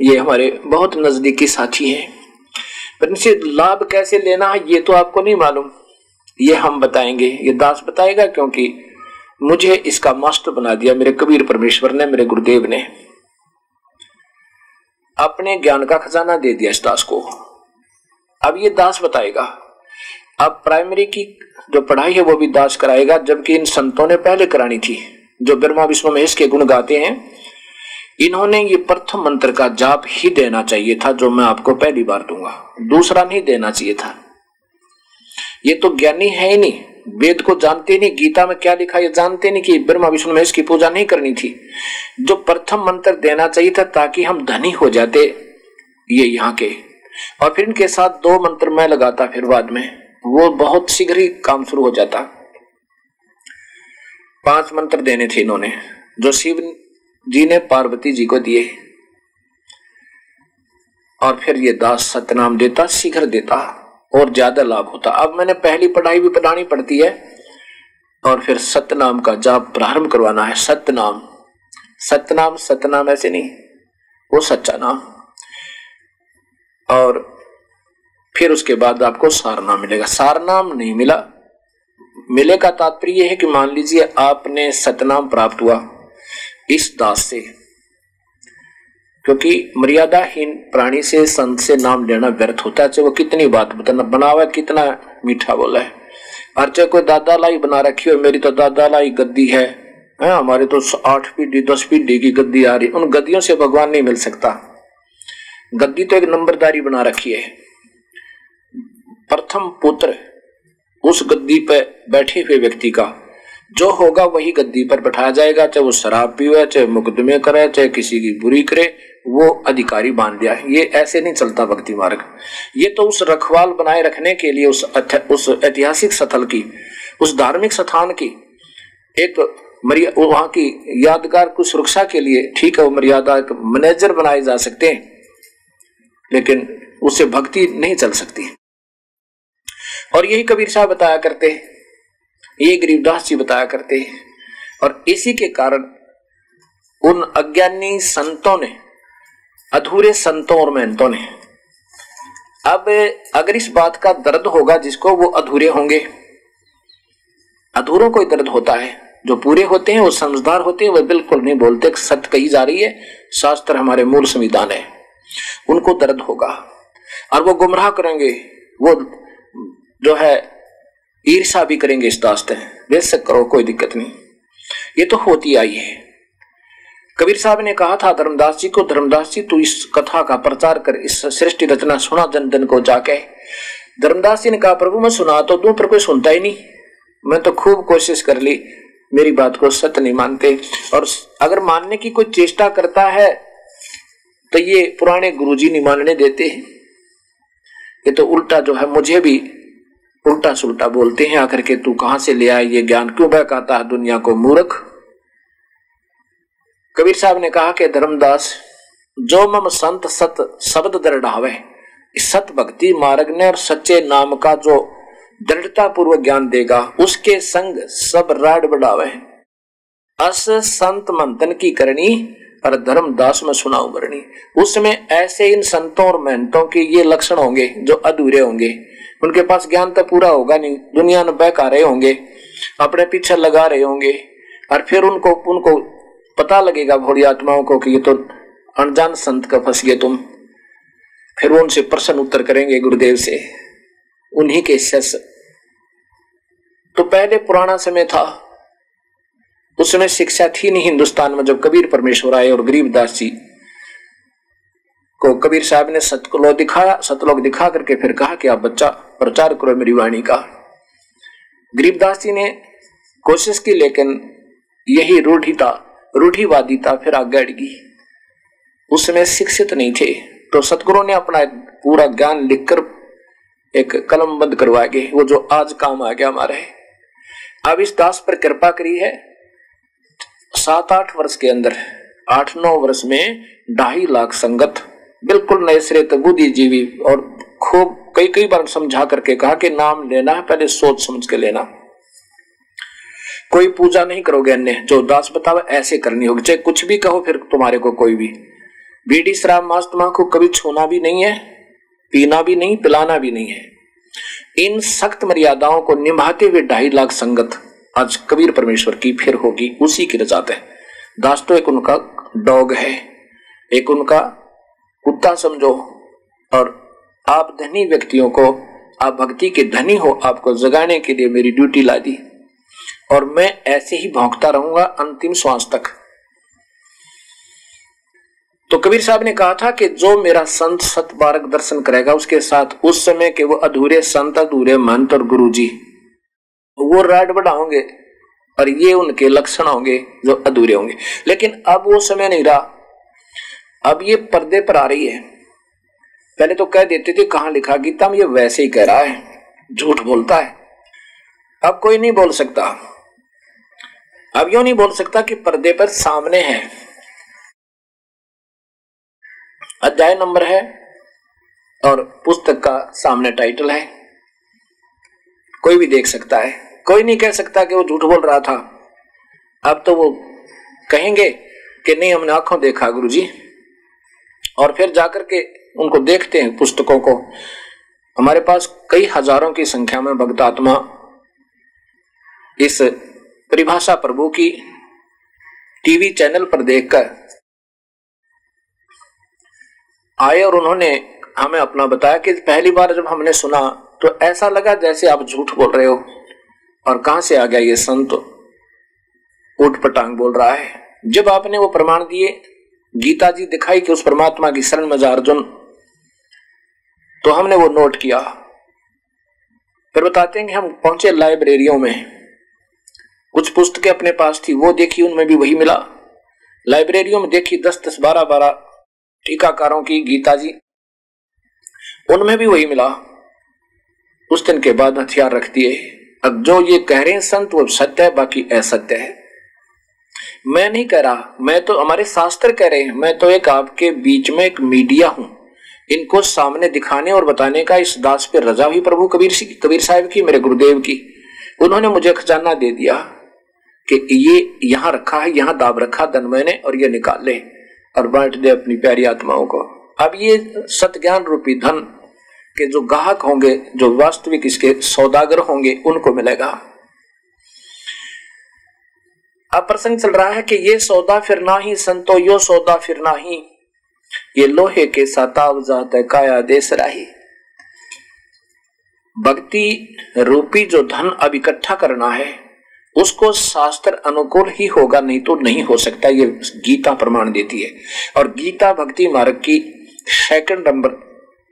ये हमारे बहुत नजदीकी साथी हैं। पर इनसे लाभ कैसे लेना है ये तो आपको नहीं मालूम। ये हम बताएँगे। ये दास बताएगा क्योंकि मुझे इसका मास्टर बना दिया मेरे कबीर परमेश्वर ने, मेरे गुरुदेव ने। अपने ज्ञान का खजाना दे दिया इस दास को। अब ये दास बताएगा, अब प्राइमरी की जो पढ़ाई है वो भी दास कराएगा, जबकि इन संतों ने पहले करानी थी, जो ब्रह्मा विष्णु महेश के गुण गाते हैं। इन्होंने ये प्रथम मंत्र का जाप ही देना चाहिए था, जो मैं आपको पहली बार दूँगा। दूसरा नहीं देना चाहिए था। ये तो ज्ञानी है ही नहीं वेद को जानते नहीं, गीता में क्या लिखा ये जानते नहीं कि ब्रह्मा, विष्णु, महेश की पूजा नहीं करनी थी। जो प्रथम मंत्र देना चाहिए था ताकि हम धनी हो जाते, ये यहाँ के। और फिर इनके साथ दो मंत्र मैं लगाता फिर बाद में। वो बहुत शीघ्र ही काम शुरू हो जाता। पाँच मंत्र देने थे इन्होंने, जो शिव जी ने पार्वती जी को दिए। और फिर ये दास सतनाम देता, शीघ्र देता। और ज़्यादा लाभ होता। अब मैंने पहली पढ़ाई भी पढ़ानी पड़ती है और फिर सत्यनाम का जाप प्रारंभ करवाना है। सत्यनाम सतनाम सतनाम ऐसे नहीं, वो सच्चा नाम। और फिर उसके बाद आपको सारनाम मिलेगा। सारनाम नहीं मिला। मिले का तात्पर्य है कि मान लीजिए आपने सतनाम प्राप्त हुआ इस दास से। क्योंकि मर्यादाहीन प्राणी से संत से नाम लेना व्यर्थ होता है, चाहे वो कितनी बात बताना बना हुआ कितना मीठा बोला है। और चाहे कोई दादा लाई बना रखी हो, मेरी तो दादा लाई गद्दी है। है, हमारे तो आठ पीढ़ी, दस पीढ़ी की गद्दी आ रही उन गद्दियों से भगवान नहीं मिल सकता। गद्दी तो एक नंबरदारी बना रखी है। प्रथम पुत्र उस गद्दी पर बैठे हुए व्यक्ति का, जो होगा वही गद्दी पर बैठाया जाएगा, चाहे वो शराब पीवे, चाहे मुकदमे करे, चाहे किसी की बुरी करे। वो अधिकारी बाँध दिया ये ऐसे नहीं चलता भक्ति मार्ग। ये तो उस रखवाल बनाए रखने के लिए उस उस ऐतिहासिक स्थल की, उस धार्मिक स्थान की, एक वहाँ की यादगार की सुरक्षा के लिए ठीक है, वो मर्यादा मैनेजर बनाए जा सकते हैं, लेकिन उससे भक्ति नहीं चल सकती। और यही कबीर साहब बताया करते ये गरीबदास जी बताया करते और इसी के कारण उन अज्ञानी संतों ने अधूरे संतों और मेहनतों ने। अब, अगर इस बात का दर्द होगा जिसको वो अधूरे होंगे, अधूरों को दर्द होता है। जो पूरे होते हैं, वो समझदार होते हैं, वो बिल्कुल नहीं बोलते सत्य कही जा रही है। शास्त्र हमारे मूल संविधान है। उनको दर्द होगा। और वो गुमराह करेंगे। वो जो है ईर्षा भी करेंगे इस दास्ते बेशक करो, कोई दिक्कत नहीं। ये तो होती आई है। कबीर साहब ने कहा था, धर्मदास जी को, धर्मदास जी, तू इस कथा का प्रचार कर, इस सृष्टि रचना सुना जन जन को जाके। धर्मदास जी ने कहा, प्रभु, मैं सुना तो तू पर कोई सुनता ही नहीं। मैं तो खूब कोशिश कर ली, मेरी बात को सत्य नहीं मानते। और अगर मानने की कोई चेष्टा करता है तो ये पुराने गुरुजी नहीं मानने देते हैं। ये तो उल्टा जो है, मुझे भी उल्टा सुल्टा बोलते हैं, आकर के, तू कहाँ से ले आया ये ज्ञान? क्यों बहकाता है दुनिया को, मूर्ख? कबीर साहब ने कहा कि धर्मदास, जो मम संत सत शब्द दृढ़ावे सत भक्ति मार्ग ने और सच्चे नाम का जो दृढ़ता पूर्वक ज्ञान देगा, उसके संग सब राड बढ़ावे। अस संत मंथन की करनी और धर्मदास में सुनाऊ करनी उसमें ऐसे इन संतों और महंतों के ये लक्षण होंगे जो अधूरे होंगे। उनके पास ज्ञान तो पूरा होगा नहीं, दुनिया में बहका रहे होंगे, अपने पीछे लगा रहे होंगे, और फिर उनको उनको पता लगेगा भोड़ी आत्माओं को कि ये तो अनजान संत का फंस गए तुम। फिर वो उनसे प्रश्न उत्तर करेंगे गुरुदेव से, उन्हीं के शस तो पहले पुराना समय था। उस समय शिक्षा थी नहीं हिंदुस्तान में, जब कबीर परमेश्वर आए और गरीबदास जी को कबीर साहब ने सतलोक दिखाया सतलोक दिखा करके फिर कहा कि आप बच्चा, प्रचार करो मेरी वाणी का। गरीबदास जी ने कोशिश की, लेकिन यही रूढ़िता रूढ़िवादिता फिर आगे उस समय शिक्षित नहीं थे। तो सतगुरु ने अपना पूरा ज्ञान लिखकर एक कलम बंद करवा के वो जो आज काम आ गया हमारे। अब इस दास पर कृपा करी है। सात आठ वर्ष के अंदर आठ नौ वर्ष में ढाई लाख संगत, बिल्कुल नए सिरे तो बुद्धिजीवी और खूब कई कई बार समझा करके कहा कि नाम लेना है, पहले सोच समझ के लेना। कोई पूजा नहीं करोगे अन्य, जो दास बतावे ऐसे करनी होगी। चाहे कुछ भी कहो, फिर तुम्हारे को कोई भी। बीड़ी शराब मांस तमाकू कभी छूना भी नहीं है, पीना भी नहीं, पिलाना भी नहीं है। इन सख्त मर्यादाओं को निभाते हुए ढाई लाख संगत आज कबीर परमेश्वर की फिर होगी, उसी की रजात है दास तो एक उनका डॉग है, एक उनका कुत्ता समझो, और आप धनी व्यक्तियों को, आप भक्ति के धनी हो, आपको जगाने के लिए मेरी ड्यूटी ला दी। और मैं ऐसे ही भौंकता रहूँगा अंतिम श्वास तक। तो कबीर साहब ने कहा था कि जो मेरा संत सत बारक दर्शन करेगा, उसके साथ उस समय के वो अधूरे संत, अधूरे मंत और गुरु जी वो राड बढ़ाओगे और ये उनके लक्षण होंगे जो अधूरे होंगे। लेकिन अब वो समय नहीं रहा। अब ये पर्दे पर आ रही है। पहले तो कह देते थे, कहा लिखा गीता में ये वैसे ही कह रहा है, झूठ बोलता है। अब कोई नहीं बोल सकता। अब यू नहीं बोल सकता कि पर्दे पर सामने है। अध्याय नंबर है और पुस्तक का सामने टाइटल है। कोई भी देख सकता है। कोई नहीं कह सकता कि वो झूठ बोल रहा था। अब तो वो कहेंगे कि नहीं, हमने आँखों देखा गुरुजी। और फिर जाकर के उनको देखते हैं पुस्तकों को। हमारे पास कई हज़ारों की संख्या में भक्त आत्मा इस परिभाषा प्रभु की टीवी चैनल पर देखकर आए और उन्होंने हमें अपना बताया कि पहली बार जब हमने सुना तो ऐसा लगा जैसे आप झूठ बोल रहे हो। और कहाँ से आ गया ये संत? ऊट पटांग बोल रहा है। जब आपने वो प्रमाण दिए, गीता जी दिखाई कि उस परमात्मा की शरण में अर्जुन तो हमने वो नोट किया। फिर बताते हैं कि हम पहुँचे लाइब्रेरियों में। कुछ पुस्तकें अपने पास थी, वो देखी, उनमें भी वही मिला। लाइब्रेरियों में देखी, दस दस बारह बारह टीकाकारों की, गीता जी। उनमें भी वही मिला। उस दिन के बाद हथियार रख दिए। अब जो ये कह रहे हैं संत, वो सत्य है, बाकी असत्य है। मैं नहीं कह रहा, मैं तो हमारे शास्त्र कह रहे हैं, मैं तो एक आपके बीच में एक मीडिया हूँ। इनको सामने दिखाने और बताने का इस दास पे रजा हुई प्रभु कबीर कबीर साहब की, मेरे गुरुदेव की। उन्होंने मुझे खजाना दे दिया। कि ये यहाँ रखा है, यहाँ दाब रखा धन मैंने और ये निकाल ले और बांट दे अपनी प्यारी आत्माओं को। अब ये सत ज्ञान रूपी धन के जो ग्राहक होंगे, जो वास्तविक इसके सौदागर होंगे, उनको मिलेगा। अब प्रसंग चल रहा है कि ये सौदा फिर ना ही, संतो यो सौदा फिर ना ही। ये लोहे के सताव जात काया देश राही। भक्ति रूपी जो धन अब इकट्ठा करना है उसको शास्त्र अनुकूल ही होगा, नहीं तो नहीं हो सकता, ये गीता प्रमाण देती है। और गीता भक्ति मार्ग की सेकंड नंबर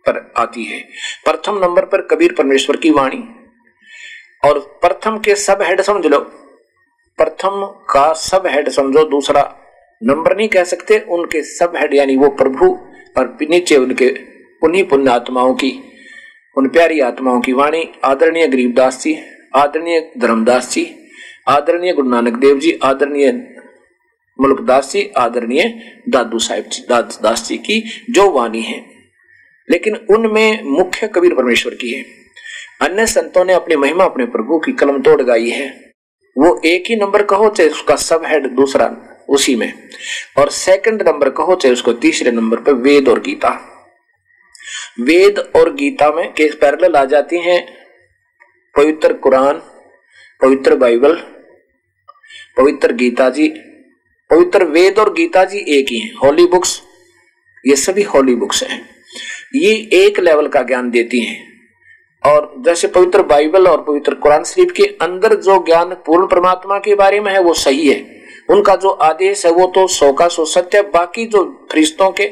पर आती है। प्रथम नंबर पर कबीर परमेश्वर की वाणी। और प्रथम के सब हेड समझ लो। प्रथम का सब हेड समझो, दूसरा नंबर नहीं कह सकते, उनके सब हेड यानी वो प्रभु और नीचे उनके, उन्हीं पुण्य आत्माओं की, उन प्यारी आत्माओं की वाणी। आदरणीय गरीबदास जी, आदरणीय धर्मदास जी आदरणीय गुरु नानक देव जी, आदरणीय मुल्कदास जी, आदरणीय दादू साहिब जी दास जी की जो वाणी है। लेकिन उनमें मुख्य कबीर परमेश्वर की है। अन्य संतों ने अपनी महिमा, अपने प्रभु की कलम तोड़ गाई है। वो एक ही नंबर कहो, चाहे उसका सब हेड दूसरा उसी में। और सेकंड नंबर कहो, चाहे उसको तीसरे नंबर पर वेद और गीता। वेद और गीता में केस पैरल आ जाती हैं पवित्र कुरान, पवित्र बाइबल पवित्र गीता जी, पवित्र वेद और गीता जी एक ही हैं होली बुक्स ये सभी होली बुक्स हैं। ये एक लेवल का ज्ञान देती हैं। और जैसे पवित्र बाइबल और पवित्र कुरान शरीफ के अंदर जो ज्ञान पूर्ण परमात्मा के बारे में है, वो सही है। उनका जो आदेश है, वो तो सौ का सौ सत्य बाकी जो फरिश्तों के,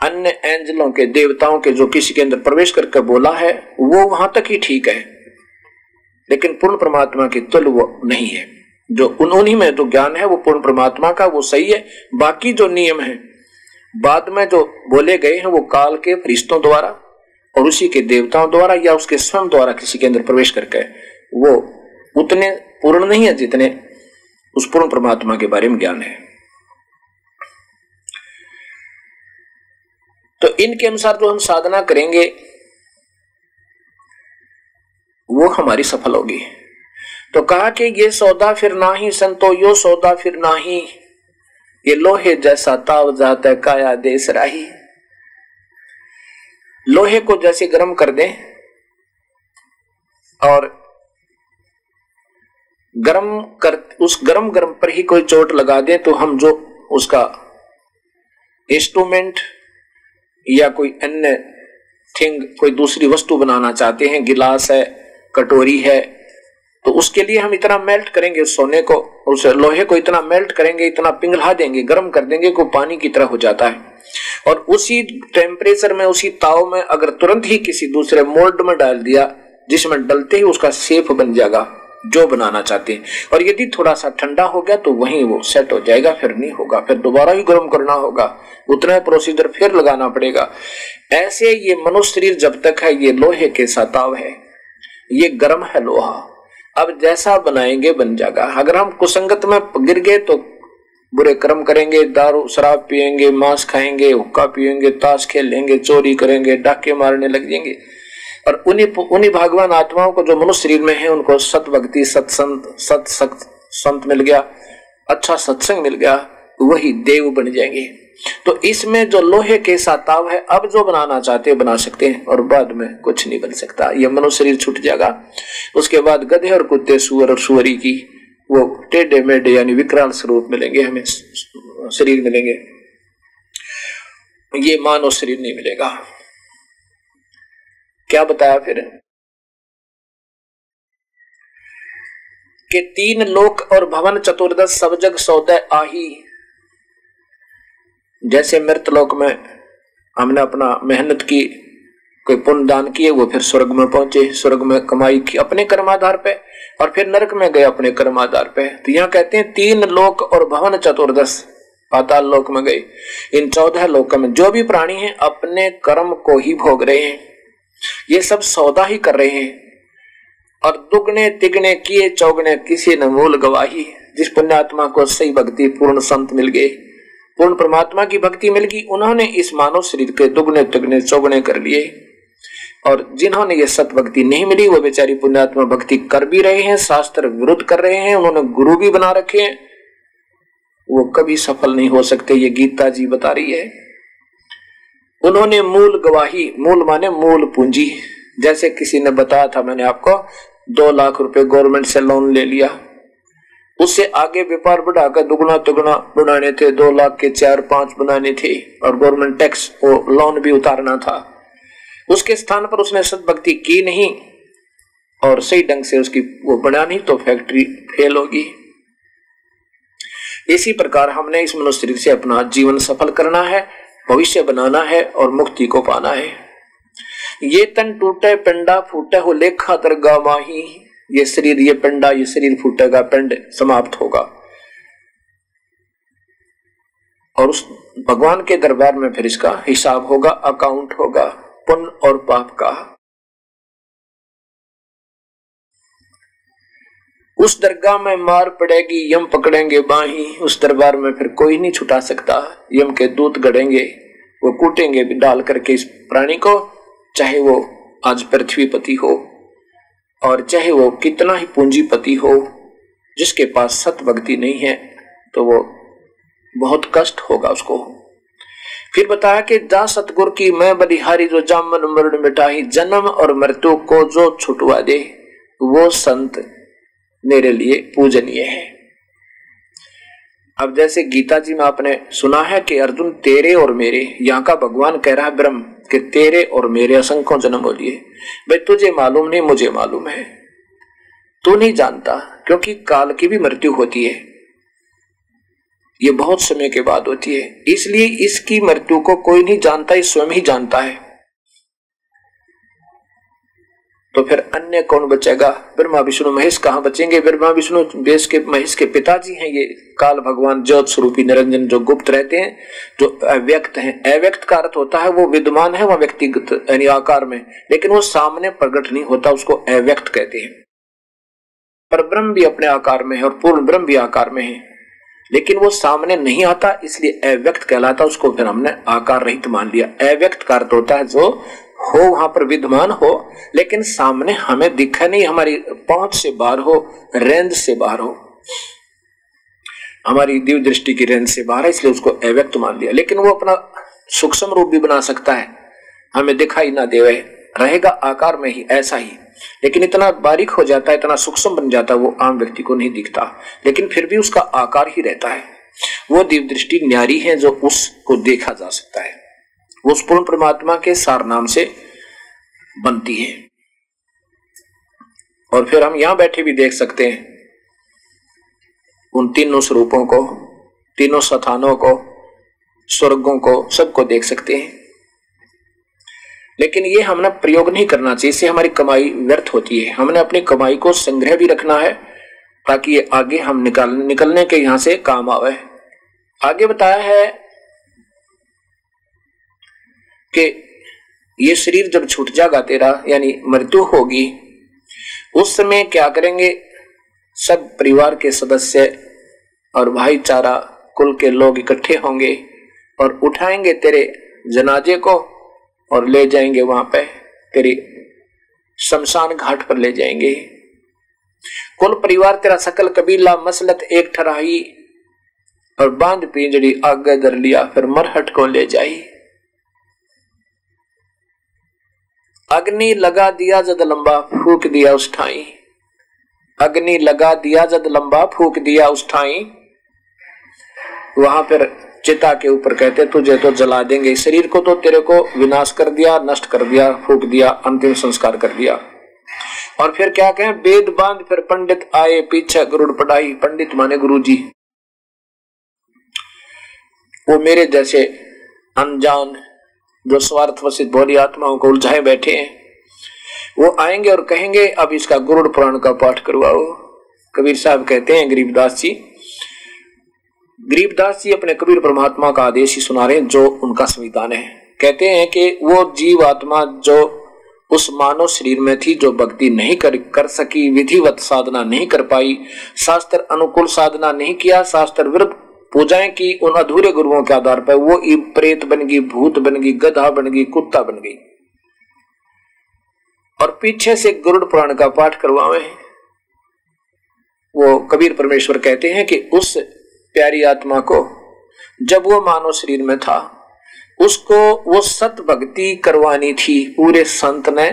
अन्य एंजलों के, देवताओं के, जो किसी के अंदर प्रवेश करके बोला है, वो वहाँ तक ही ठीक है। लेकिन पूर्ण परमात्मा की तुल वो नहीं है। जो उन्होंने में जो ज्ञान है, वो पूर्ण परमात्मा का, वो सही है। बाकी जो नियम है, बाद में जो बोले गए हैं, वो काल के फरिश्तों द्वारा और उसी के देवताओं द्वारा या उसके स्वयं द्वारा किसी के अंदर प्रवेश करके, वो उतने पूर्ण नहीं है जितने उस पूर्ण परमात्मा के बारे में ज्ञान है। तो इनके अनुसार जो हम साधना करेंगे, वो हमारी सफल होगी। तो कहा कि ये सौदा फिर ना ही संतो यो सौदा फिर ना ही ये लोहे जैसा ताव जाता है, काया देश राही। लोहे को जैसे गर्म कर दें और गर्म कर, उस गर्म गर्म पर ही कोई चोट लगा दे तो हम जो उसका इंस्ट्रूमेंट या कोई अन्य थिंग कोई दूसरी वस्तु बनाना चाहते हैं, गिलास है, कटोरी है तो उसके लिए हम इतना मेल्ट करेंगे उस सोने को उस लोहे को इतना मेल्ट करेंगे, इतना पिघला देंगे, गर्म कर देंगे को पानी की तरह हो जाता है। और उसी टेम्परेचर में, उसी ताव में अगर तुरंत ही किसी दूसरे मोल्ड में डाल दिया, जिसमें डलते ही उसका सेफ़ बन जाएगा, जो बनाना चाहते हैं। और यदि थोड़ा सा ठंडा हो गया तो वहीं वो सेट हो जाएगा, फिर नहीं होगा, फिर दोबारा ही गर्म करना होगा। उतना प्रोसीजर फिर लगाना पड़ेगा। ऐसे ये मनुष्य शरीर जब तक है, ये लोहे के सताव है। ये गर्म है लोहा। अब जैसा बनाएँगे बन जाएगा। अगर हम कुसंगत में गिर गए तो बुरे कर्म करेंगे, दारू, शराब पियेंगे, मांस खाएँगे, हुक्का पियेंगे, ताश खेलेंगे, चोरी करेंगे, डाके मारने लग जाएँगे। और उन्हीं उन्हीं भगवान आत्माओं को जो मनुष्य शरीर में है, उनको सत भक्ति सत्संत सत संत मिल गया अच्छा सत्संग मिल गया। वही देव बन जाएँगे। तो इसमें जो लोहे के साताव है, अब जो बनाना चाहते हैं, बना सकते हैं, और बाद में कुछ नहीं बन सकता। ये मनुष्य शरीर छूट जाएगा। उसके बाद गधे और कुत्ते, सुअर और सुअरी की वो टेढ़े मेढे, यानी विकराल स्वरूप मिलेंगे, हमें शरीर मिलेंगे। ये मानव शरीर नहीं मिलेगा। क्या बताया फिर? के तीन लोक और भवन चतुर्दश सब जग सौदय आही। जैसे मृत लोक में हमने अपना मेहनत की, कोई पुण्य दान किए, वो फिर स्वर्ग में पहुँचे, स्वर्ग में कमाई की अपने कर्माधार पे, और फिर नरक में गए अपने कर्माधार पे। तो यहाँ कहते हैं, तीन लोक और भवन चतुर्दश पाताल लोक में गए इन चौदह लोक में जो भी प्राणी हैं, अपने कर्म को ही भोग रहे हैं। ये सब सौदा ही कर रहे हैं। और दुगने, तिगने, किए, चौगने, किसी ने मूल गवाही, जिस पुण्यात्मा को सही भक्ति, पूर्ण संत मिल गए। पूर्ण परमात्मा की भक्ति मिल गई। उन्होंने इस मानव शरीर के दुगने, तिगने, चौगने कर लिए। और जिन्होंने ये सत भक्ति नहीं मिली, वो बेचारी पुण्यात्मा भक्ति कर भी रहे हैं, शास्त्र विरुद्ध कर रहे हैं, उन्होंने गुरु भी बना रखे हैं। वो कभी सफल नहीं हो सकते, ये गीता जी बता रही है। उन्होंने मूल गवाही, मूल माने मूल पूंजी। जैसे किसी ने बताया था मैंने आपको, दो लाख रुपए गवर्नमेंट से लोन ले लिया। उससे आगे व्यापार बढ़ाकर दुगुना तुगुना बनाने थे। दो लाख के चार पाँच बनाने थे और गवर्नमेंट टैक्स वो लोन भी उतारना था। उसके स्थान पर उसने सदभक्ति की नहीं और सही ढंग से उसकी वो नहीं तो फैक्ट्री फेल होगी। इसी प्रकार हमने इस मनुष्य से अपना जीवन सफल करना है, भविष्य बनाना है और मुक्ति को पाना है। ये तन टूटे, पिंडा फूटे हो लेखा दरगा माही ये शरीर, ये पिंडा, ये शरीर फूटेगा, पिंड समाप्त होगा। और उस भगवान के दरबार में फिर इसका हिसाब होगा अकाउंट होगा, पुण्य और पाप का। उस दरगाह में मार पड़ेगी, यम पकड़ेंगे बाही, उस दरबार में फिर कोई नहीं छुटा सकता। यम के दूत गड़ेंगे, वो कूटेंगे डाल करके इस प्राणी को, चाहे वो आज पृथ्वीपति हो। और चाहे वो कितना ही पूंजीपति हो, जिसके पास सत भक्ति नहीं है तो वो बहुत कष्ट होगा उसको। फिर बताया कि जा सतगुर की मैं बलिहारी जो जामन मरण मिटाही जन्म और मृत्यु को जो छुटवा दे, वो संत मेरे लिए पूजनीय है। अब जैसे गीता जी में आपने सुना है कि अर्जुन तेरे और मेरे, यहाँ का भगवान कह रहा है, ब्रह्म कि तेरे और मेरे असंख्यों जन्म बोलिए भाई तुझे मालूम नहीं, मुझे मालूम है। तू नहीं जानता, क्योंकि काल की भी मृत्यु होती है। ये बहुत समय के बाद होती है, इसलिए इसकी मृत्यु को कोई नहीं जानता, ये स्वयं ही जानता है। तो फिर अन्य कौन बचेगा? ब्रह्मा, विष्णु, महेश कहाँ बचेंगे? ब्रह्मा, विष्णु, देश के महेश के पिताजी हैं ये। काल भगवान ज्योत स्वरूपी निरंजन जो गुप्त रहते हैं, जो अव्यक्त हैं। अव्यक्त का अर्थ होता है वो विद्यमान है, वह व्यक्तिगत, यानी आकार में। लेकिन वो सामने प्रकट नहीं होता, उसको अव्यक्त कहते हैं। पर ब्रह्म भी अपने आकार में है और पूर्ण ब्रह्म भी आकार में है। लेकिन वो सामने नहीं आता, इसलिए अव्यक्त कहलाता, उसको फिर हमने आकार रहित मान लिया। अव्यक्त का अर्थ होता है जो हो, वहाँ पर विद्यमान हो, लेकिन सामने हमें दिखा नहीं, हमारी पहुँच से बाहर हो, रेंज से बाहर हो। हमारी दिव्य दृष्टि की रेंज से बाहर है, इसलिए उसको अव्यक्त मान लिया। लेकिन वो अपना सूक्ष्म रूप भी बना सकता है। हमें दिखाई ना देवे रहेगा आकार में ही, ऐसा ही। लेकिन इतना बारीक हो जाता है, इतना सूक्ष्म बन जाता है, वो आम व्यक्ति को नहीं दिखता। लेकिन फिर भी उसका आकार ही रहता है। वो दिव्य दृष्टि न्यारी है जो उसको देखा जा सकता है। उस पूर्ण परमात्मा के सार नाम से बनती है। और फिर हम यहाँ बैठे भी देख सकते हैं। उन तीनों स्वरूपों को, तीनों स्थानों को, स्वर्गों को सबको देख सकते हैं। लेकिन ये हमने प्रयोग नहीं करना चाहिए, इससे हमारी कमाई व्यर्थ होती है। हमने अपनी कमाई को संग्रह भी रखना है, ताकि ये आगे हम निकाल, निकलने के यहाँ से काम आवे। आगे बताया है कि ये शरीर जब छूट जाएगा तेरा, यानी मृत्यु होगी, उस समय क्या करेंगे? सब परिवार के सदस्य और भाईचारा, कुल के लोग इकट्ठे होंगे और उठाएँगे तेरे जनाजे को और ले जाएँगे वहाँ पे, तेरी शमशान घाट पर ले जाएँगे। कुल परिवार तेरा सकल कबीला, मसलत, एक ठराही और बाँध पिंजड़ी आगे दर लिया, फिर मरहट को ले जाई। अग्नि लगा दिया जद लंबा फूक दिया उस ठाई। अग्नि लगा दिया जद लंबा फूक दिया उस ठाई। वहाँ पर चिता के ऊपर कहते, तुझे तो जला देंगे। शरीर को तो तेरे को विनाश कर दिया, नष्ट कर दिया, फूक दिया, अंतिम संस्कार कर दिया। और फिर क्या कहें वेद बाँध फिर पंडित आए पीछे गुरुड़ पढ़ाई। पंडित माने गुरु जी वो मेरे जैसे अनजान जो स्वार्थ वसित भोली आत्माओं को उलझाए बैठे हैं, वो आएँगे और कहेंगे, अब इसका गुरुड़ पुराण का पाठ करवाओ। कबीर साहब कहते हैं गरीबदास जी गरीबदास जी अपने कबीर परमात्मा का आदेश ही सुना रहे हैं, जो उनका संविधान है। कहते हैं कि वो जीव आत्मा जो उस मानव शरीर में थी, जो भक्ति नहीं कर कर सकी, विधिवत साधना नहीं कर पाई, शास्त्र अनुकूल साधना नहीं किया, शास्त्र विरुद्ध पूजाएँ की, उन अधूरे गुरुओं के आधार पर वो प्रेत बन गई, भूत बन गई, गधा बन गई, कुत्ता बन गई। और पीछे से गुरुड़ पुराण का पाठ करवावे वो कबीर परमेश्वर कहते हैं कि उस प्यारी आत्मा को, जब वो मानव शरीर में था, उसको वो सत भक्ति करवानी थी, पूरे संत ने,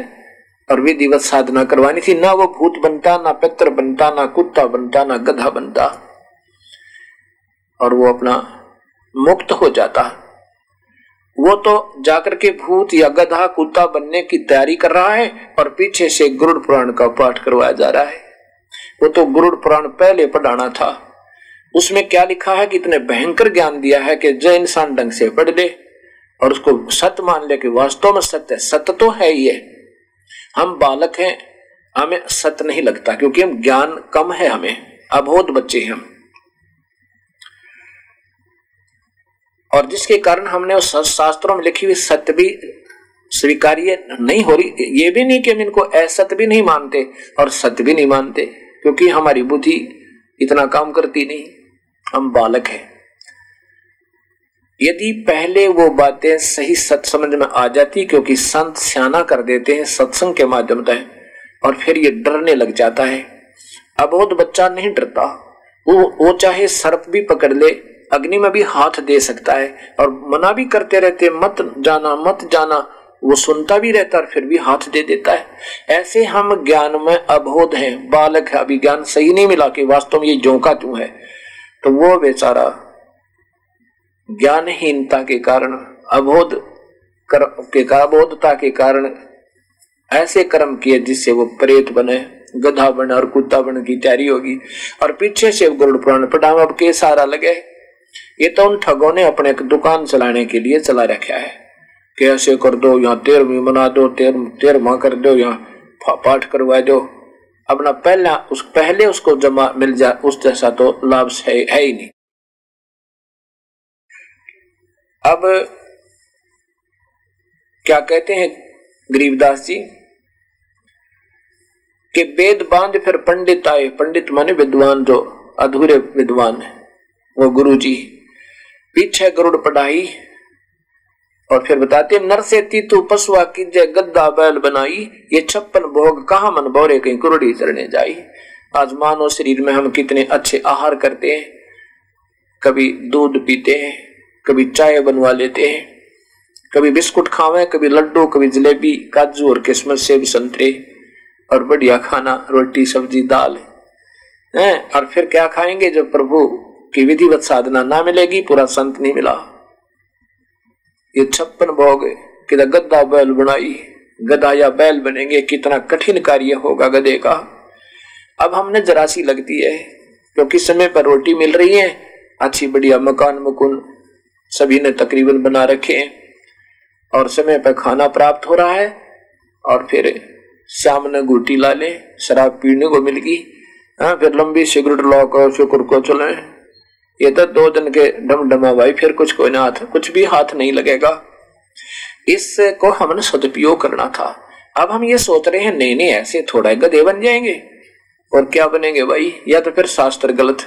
और विधिवत साधना करवानी थी। ना वो भूत बनता, ना पित्र बनता, ना कुत्ता बनता, ना गधा बनता। और वो अपना मुक्त हो जाता है। वो तो जाकर के भूत या गधा, कुत्ता बनने की तैयारी कर रहा है और पीछे से गुरुड़ पुराण का पाठ करवाया जा रहा है। वो तो गुरुड़ पुराण पहले पढ़ाना था। उसमें क्या लिखा है कि इतने भयंकर ज्ञान दिया है कि जो इंसान ढंग से पढ़ ले और उसको सत्य मान ले कि वास्तव में सत्य सत्य तो है ये हम बालक हैं, हमें सत्य नहीं लगता क्योंकि हम ज्ञान कम है हमें, अबोध बच्चे हैं हम। और जिसके कारण हमने उस शास्त्रों में लिखी हुई सत्य भी स्वीकार्य नहीं हो रही। ये भी नहीं कि हम इनको असत्य भी नहीं मानते और सत्य भी नहीं मानते, क्योंकि हमारी बुद्धि इतना काम करती नहीं। हम बालक हैं। यदि पहले वो बातें सही सत समझ में आ जाती, क्योंकि संत सियाना कर देते हैं सत्संग के माध्यम से, और फिर ये डरने लग जाता है। अबोध बच्चा नहीं डरता। वो वो चाहे सर्प भी पकड़ ले अग्नि में भी हाथ दे सकता है और मना भी करते रहते मत जाना मत जाना। वो सुनता भी रहता और फिर भी हाथ दे देता है। ऐसे हम ज्ञान में अबोध हैं बालक है अभी ज्ञान सही नहीं मिला कि वास्तव में ये जोका क्यों है। तो वो बेचारा ज्ञानहीनता के कारण अबोध कर, के अबोधता के कारण ऐसे कर्म किए जिससे वो प्रेत बने गधा बने और कुत्ता बने की तैयारी होगी। और पीछे से गरुड़ पुराण पटाम अब के सारा लगे। ये तो उन ठगों ने अपने एक दुकान चलाने के लिए चला रखा है। कि ऐसे कर दो यहाँ तेरहवीं बना दो तेर कर दो या पाठ करवा दो। अपना पहला उस पहले उसको जमा मिल जाए उस जैसा तो लाभ है, है ही नहीं। अब क्या कहते हैं गरीबदास जी? कि वेद बाँध फिर पंडित आए। पंडित माने विद्वान जो अधूरे विद्वान है। वो गुरु जी पीछे गरुड़ पढ़ाई। और फिर बताते नर से तीतु पशुआ जय, गद्दा बैल बनाई। ये छप्पन भोग कहा मन बोरे कहीं कुरड़ी चढ़ने जाई। आज मानो शरीर में हम कितने अच्छे आहार करते हैं। कभी दूध पीते हैं, कभी चाय बनवा लेते हैं। कभी बिस्कुट खावे, कभी लड्डू, कभी जलेबी, काजू और किस्मत सेब संतरे। और बढ़िया खाना, रोटी, सब्ज़ी, दाल। है, और फिर क्या खाएँगे जब प्रभु की विधिवत साधना ना मिलेगी, पूरा संत नहीं मिला। ये छप्पन भोग कि गद्दा बैल बनाई, गदा या बैल बनेंगे, कितना कठिन कार्य होगा गधे का। अब हमने जरासी लगती है, क्योंकि समय पर रोटी मिल रही है, अच्छी बढ़िया मकान मकुन सभी ने तकरीबन बना रखे हैं, और समय पर खाना प्राप्त हो रहा है, और फिर शाम ने गुटी ला ले, शराब पीने को मिल गई। हाँ फिर लंबी सिगरेट लो को शुक्र को चले ये तो दो दिन के डम डमा भाई फिर कुछ कोई ना हाथ कुछ भी हाथ नहीं लगेगा। इसको हमने सदुपयोग करना था। अब हम ये सोच रहे हैं, नहीं नहीं, ऐसे थोड़ा गधे बन जाएँगे। और क्या बनेंगे भाई? या तो फिर शास्त्र गलत।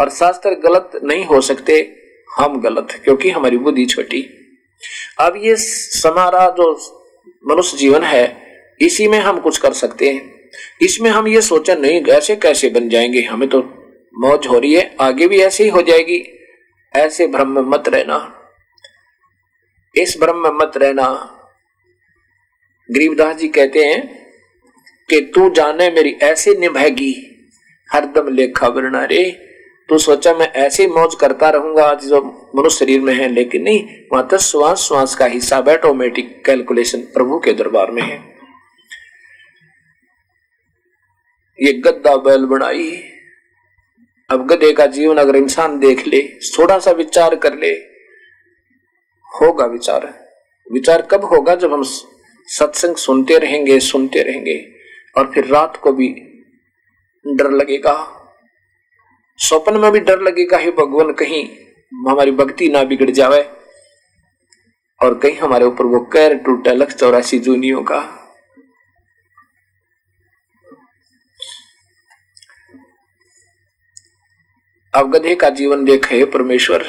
और शास्त्र गलत नहीं हो सकते, हम गलत, क्योंकि हमारी बुद्धि छोटी। अब ये हमारा जो मनुष्य जीवन है, इसी में हम कुछ कर सकते हैं। इसमें हम ये सोचा, नहीं, ऐसे कैसे बन जाएँगे? हमें तो मौज हो रही है, आगे भी ऐसे ही हो जाएगी। ऐसे भ्रम में मत रहना। इस भ्रम में मत रहना। गरीबदास जी कहते हैं कि तू जाने मेरी ऐसे निभाएगी हरदम लेखा वरना रे तू सोचा मैं ऐसे मौज करता रहूँगा, आज जो मनुष्य शरीर में है, लेकिन नहीं, वहाँ तो श्वास श्वास का हिसाब ऑटोमेटिक कैलकुलेशन प्रभु के दरबार में है। ये गद्दा बैल बनाई अब गधे का जीवन अगर इंसान देख ले, थोड़ा सा विचार कर ले, होगा विचार। विचार कब होगा जब हम सत्संग सुनते रहेंगे सुनते रहेंगे, और फिर रात को भी डर लगेगा। स्वप्न में भी डर लगेगा, ही भगवान, कहीं हमारी भक्ति ना बिगड़ जावे, और कहीं हमारे ऊपर वो कैर टूटे लख चौरासी जूनियों का। अब गधे का जीवन देखे, परमेश्वर।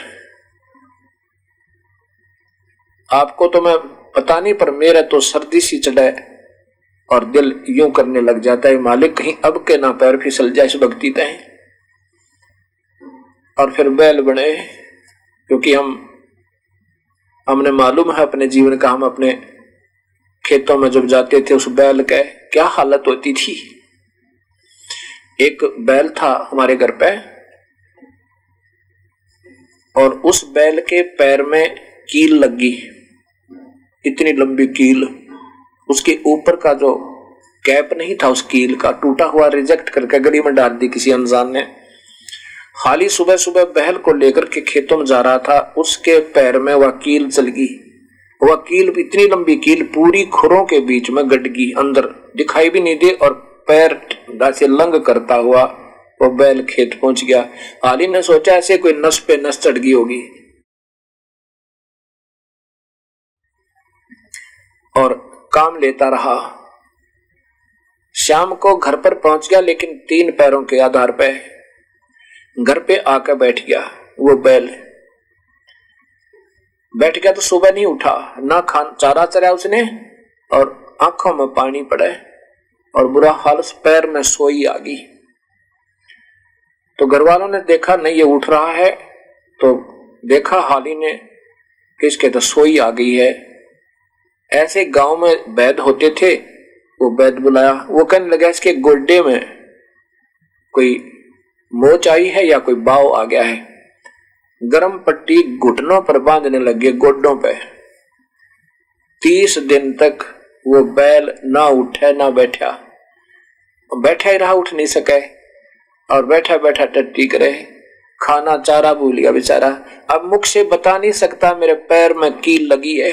आपको तो मैं पता नहीं, पर मेरा तो सर्दी सी चढ़े और दिल यूँ करने लग जाता है, मालिक, कहीं अब के ना पैर फिसल जाए इस भक्ति तय और फिर बैल बने, क्योंकि हम, हमने मालूम है अपने जीवन का, हम अपने खेतों में जब जाते थे, उस बैल के क्या हालत होती थी। एक बैल था हमारे घर पे और उस बैल के पैर में कील लगी। इतनी लंबी कील। उसके ऊपर का जो कैप नहीं था, उस कील का टूटा हुआ रिजेक्ट करके गली में डाल दी किसी अनजान ने। हाली सुबह सुबह बहल को लेकर के खेतों में जा रहा था। उसके पैर में वह कील चल गई। वह कील इतनी लंबी कील पूरी खुरों के बीच में गट गई अंदर। दिखाई भी नहीं दे और पैर से लंग करता हुआ वो बैल खेत पहुँच गया। आलिम ने सोचा, ऐसे कोई नस पे नस चढ़ गई होगी। और काम लेता रहा। शाम को घर पर पहुँच गया, लेकिन तीन पैरों के आधार पे। घर पे आकर बैठ गया वो बैल। बैठ गया तो सुबह नहीं उठा, ना खान, चारा चरा उसने और आँखों में पानी पड़े और बुरा हाल पैर में सोई आ गई। तो घर वालों ने देखा, नहीं, ये उठ रहा है। तो देखा, हाली ने किसके तो सोई आ गई है। ऐसे गाँव में वैद होते थे, वो वैद बुलाया। वो कहने लगा, इसके गोड्डे में कोई मोच आई है या कोई बाव आ गया है? गरम पट्टी घुटनों पर बांधने लगे गोड्डों पे। तीस दिन तक वो बैल ना उठे, ना बैठा। बैठा ही रहा, उठ नहीं सके। और बैठा बैठा टट्टी करे खाना चारा भूल गया बेचारा। अब मुख से बता नहीं सकता मेरे पैर में कील लगी है।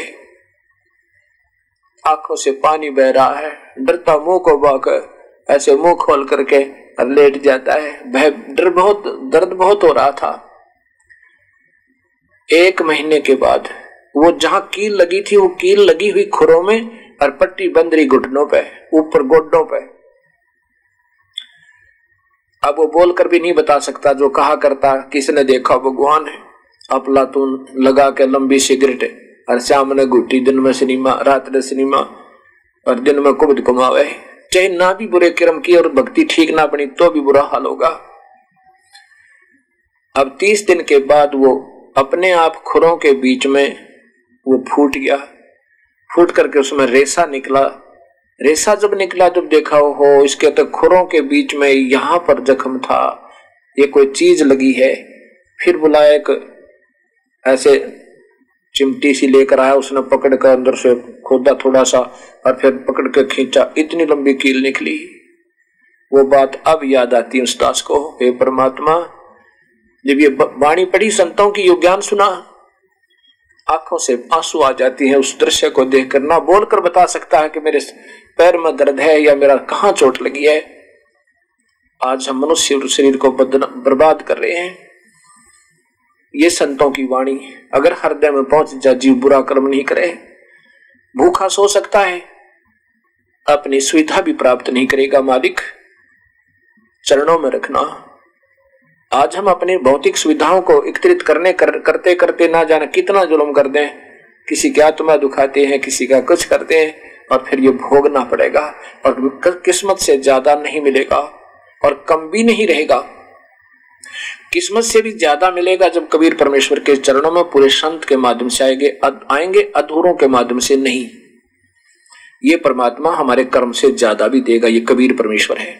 आँखों से पानी बह रहा है। डरता मुँह को बाकर ऐसे मुँह खोल करके लेट जाता है। भय, डर बहुत, दर्द बहुत हो रहा था। एक महीने के बाद, वो जहाँ कील लगी थी, वो कील लगी हुई खुरों में और पट्टी बंद रही घुटनों पे, ऊपर गोड्डों पे। अब वो बोलकर भी नहीं बता सकता जो कहा करता, किसने देखा, भगवान है। अपला तू लगा के लंबी सिगरेट और शाम ने गुटी दिन में सिनेमा, रात में सिनेमा, और दिन में कुबद कुमावे चाहे ना भी बुरे कर्म की और भक्ति ठीक ना बनी तो भी बुरा हाल होगा। अब तीस दिन के बाद वो अपने आप खुरों के बीच में वो फूट गया। फूट करके उसमें रेसा निकला। रेसा जब निकला, जब देखा हो इसके तो खुरों के बीच में यहाँ पर जख्म था। ये कोई चीज़ लगी है? फिर बुलाया एक ऐसे चिमटी सी लेकर आया, उसने पकड़ कर अंदर से खोदा थोड़ा सा और फिर पकड़ के खींचा। इतनी लंबी कील निकली। वो बात अब याद आती है उस दास को। हे परमात्मा, जब ये वाणी पढ़ी, संतों की यो ज्ञान सुना, आँखों से आँसू आ जाती है उस दृश्य को देखकर। ना बोलकर बता सकता है कि मेरे पैर में दर्द है या मेरा कहाँ चोट लगी है? आज हम मनुष्य शरीर को बर्बाद कर रहे हैं। ये संतों की वाणी अगर हृदय में पहुँच जा जीव बुरा कर्म नहीं करे भूखा सो सकता है अपनी सुविधा भी प्राप्त नहीं करेगा मालिक। चरणों में रखना। आज हम अपनी भौतिक सुविधाओं को एकत्रित करने कर, करते करते ना जाने कितना जुल्म कर दें। किसी की आत्मा दुखाते हैं किसी का कुछ करते हैं। और फिर ये भोगना पड़ेगा और किस्मत से ज़्यादा नहीं मिलेगा और कम भी नहीं रहेगा। किस्मत से भी ज़्यादा मिलेगा जब कबीर परमेश्वर के चरणों में पूरे संत के माध्यम से आएँगे आएँगे, अधूरों के माध्यम से नहीं। ये परमात्मा हमारे कर्म से ज़्यादा भी देगा, ये कबीर परमेश्वर है।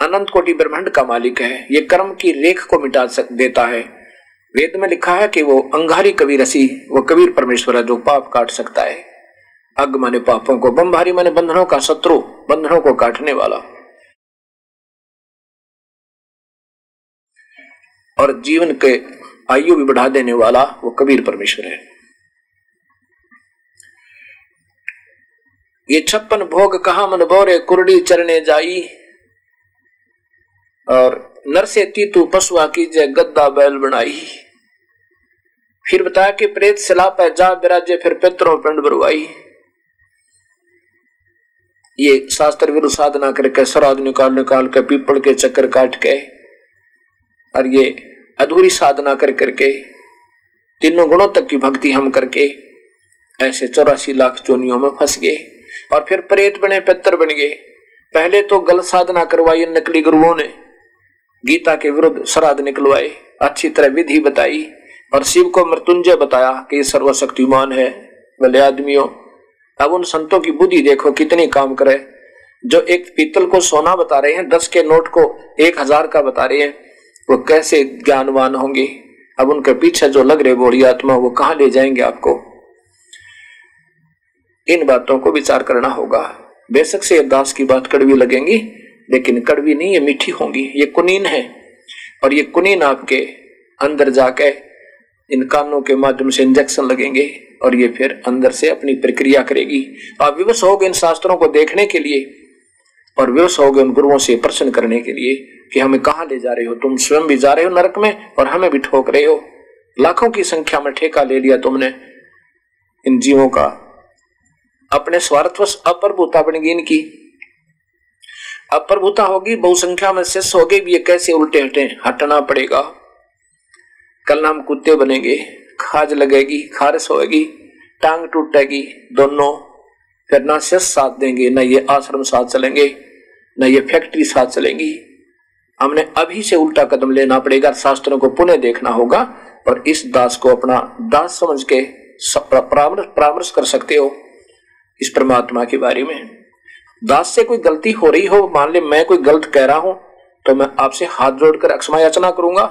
अनंत कोटि ब्रह्मांड का मालिक है, ये कर्म की रेख को मिटा सक देता है। वेद में लिखा है कि वो अंगारी कबीर रसी वो कबीर परमेश्वर है जो पाप काट सकता है। अग माने पापों को बम्भारी माने बंधनों का शत्रु, बंधनों को काटने वाला। और जीवन के आयु भी बढ़ा देने वाला वो कबीर परमेश्वर है। ये छप्पन भोग कहा मन बोरे कुरडी चरने जाई? और नर से तीतु पशुआ की जय गद्दा बैल बनाई। फिर बताया कि प्रेत सलाह पे जा विराजे फिर पितरों पिंड बरवाई ये शास्त्र विरुद्ध साधना करके श्राद्ध निकाल निकाल के, पीपल के चक्कर काट के, और ये अधूरी साधना कर करके, तीनों गुणों तक की भक्ति हम करके, ऐसे चौरासी लाख चोनियों में फंस गए, और फिर प्रेत बने, पितर बन गए। पहले तो गलत साधना करवाई नकली गुरुओं ने, गीता के विरुद्ध श्राद्ध निकलवाए, अच्छी तरह विधि बताई, और शिव को मृत्युंजय बताया कि सर्वशक्तिमान है, भले आदमियों अब उन संतों की बुद्धि देखो कितनी काम करे। जो एक पीतल को सोना बता रहे हैं, दस के नोट को एक हज़ार का बता रहे हैं, वो कैसे ज्ञानवान होंगे? अब उनके पीछे जो लग रहे बोड़ी आत्मा, वो कहा ले जाएँगे आपको? इन बातों को विचार करना होगा। बेशक से दास की बात कड़वी लगेंगी, लेकिन कड़वी नहीं, ये मीठी होंगी। ये कुनीन है, और ये कुनीन आपके अंदर जाके इन कानों के माध्यम से इंजेक्शन लगेंगे और ये फिर अंदर से अपनी प्रक्रिया करेगी। आप विवश हो इन शास्त्रों को देखने के लिए और विवश हो उन गुरुओं से प्रश्न करने के लिए कि हमें कहा ले जा रहे हो? तुम स्वयं भी जा रहे हो नरक में और हमें भी ठोक रहे हो। लाखों की संख्या में ठेका ले लिया तुमने। इन जीवों का अपने स्वार्थवश अप्रभुता बनेगी इनकी। अब प्रभुता होगी, बहुसंख्या में शिष्य होगी, भी ये कैसे उल्टे हटे हटना पड़ेगा? कल हम कुत्ते बनेंगे। खाज लगेगी, खारिश होगी टांग टूटेगी, दोनों। फिर ना शिष्य साथ देंगे, न ये आश्रम साथ चलेंगे, न ये फैक्ट्री साथ चलेंगी। हमने अभी से उल्टा कदम लेना पड़ेगा, शास्त्रों को पुनः देखना होगा और इस दास को अपना दास समझ के परामर्श कर सकते हो इस परमात्मा के बारे में। दास से कोई गलती हो रही हो, मान ले मैं कोई गलत कह रहा हूँ तो मैं आपसे हाथ जोड़कर अक्षमा याचना करूँगा।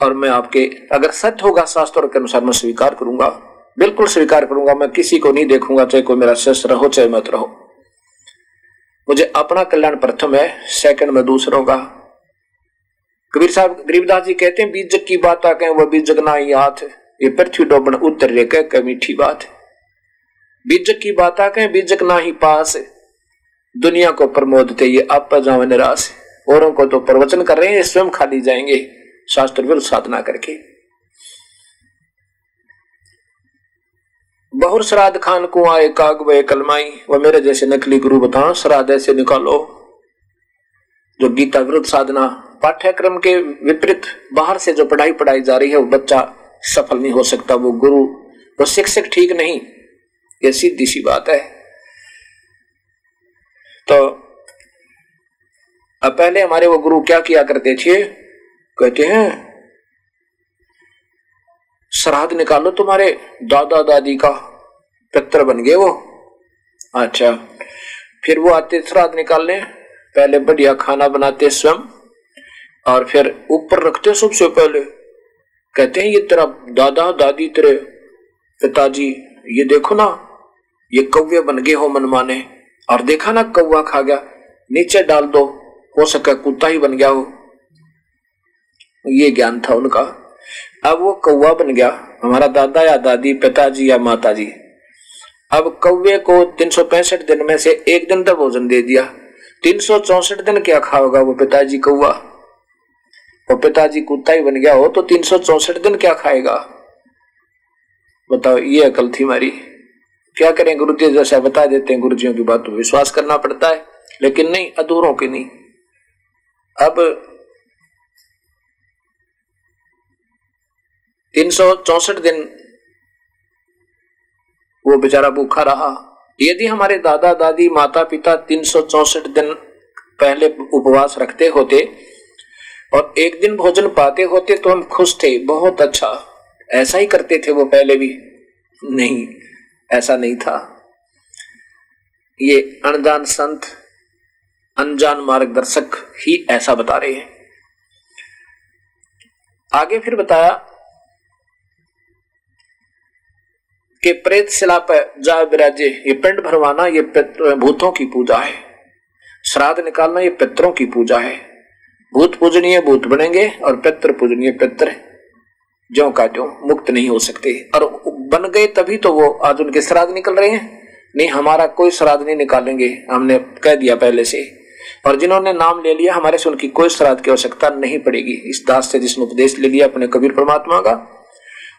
और मैं आपके, अगर सत्य होगा शास्त्र के अनुसार, मैं स्वीकार करूँगा। बिल्कुल स्वीकार करूँगा। मैं किसी को नहीं देखूँगा, चाहे कोई मेरा शिष्य रहो चाहे मत रहो। मुझे अपना कल्याण प्रथम है सेकंड में दूसरों का। कबीर साहब, गरीबदास जी कहते हैं, बीजक की बात आ कहें वह बीजक ना ही हाथ ये पृथ्वी डोबन उत्तर रे कह मीठी बात बीजक की बात आ कहें बीजक ना ही पास दुनिया को प्रमोद ये आप जाओ निराश औरों को तो प्रवचन कर रहे हैं स्वयं खाली जाएँगे। शास्त्र विरुद्ध साधना करके। बहुर श्राद्ध खान को आए काग वे कलमाई वो मेरे जैसे नकली गुरु बताओ, श्राद्ध ऐसे निकालो। जो गीता विरुद्ध साधना, पाठ्यक्रम के विपरीत बाहर से जो पढ़ाई पढ़ाई जा रही है, वो बच्चा सफल नहीं हो सकता, वो गुरु, वो शिक्षक ठीक नहीं। ये सीधी सी बात है। तो अब पहले हमारे वो गुरु क्या किया करते थे? कहते हैं, श्राद्ध निकालो तुम्हारे दादा दादी का, पित्र बन गए वो। अच्छा फिर वो आते श्राद्ध निकालने, पहले बढ़िया खाना बनाते स्वयं, और फिर ऊपर रखते सबसे पहले। कहते हैं, ये तेरा दादा दादी तेरे पिताजी, ये देखो ना, ये कौवे बन गए हो मनमाने, और देखा ना कौवा खा गया, नीचे डाल दो, हो सके कुत्ता ही बन गया हो। ये ज्ञान था उनका। अब वो कौवा बन गया, हमारा दादा या दादी, पिताजी या माता जी अब कौवे को तीन दिन में से एक दिन तक भोजन दे दिया। तीन दिन क्या खाओगा वो पिताजी कौवा? और पिताजी कुत्ता ही बन गया हो तो तीन दिन क्या खाएगा? बताओ, ये अकल थी हमारी। क्या करें, गुरु जी, जैसा बता देते हैं, गुरुजियों की बात विश्वास करना पड़ता है, लेकिन नहीं, अधूरों की नहीं। अब तीन सौ चौसठ दिन वो बेचारा भूखा रहा। यदि हमारे दादा, दादी माता पिता तीन सौ चौसठ दिन पहले उपवास रखते होते और एक दिन भोजन पाते होते तो हम खुश थे, बहुत अच्छा। ऐसा ही करते थे वो पहले भी। नहीं, ऐसा नहीं था। ये अनजान संत, अनजान मार्गदर्शक ही ऐसा बता रहे हैं। आगे फिर बताया कि प्रेत शिला पर जा विराजे ये पिंड भरवाना, ये भूतों की पूजा है। श्राद्ध निकालना, ये पितरों की पूजा है। भूत पूजनीय, भूत बनेंगे और पित्र पूजनीय पित्र जो का जो मुक्त नहीं हो सकते। और बन गए तभी तो वो आज उनके श्राद्ध निकल रहे हैं। नहीं, हमारा कोई श्राद्ध नहीं निकालेंगे, हमने कह दिया पहले से। और जिन्होंने नाम ले लिया, हमारे से उनकी कोई श्राद्ध की आवश्यकता नहीं पड़ेगी। इस दास से जिसने उपदेश ले लिया, अपने कबीर परमात्मा का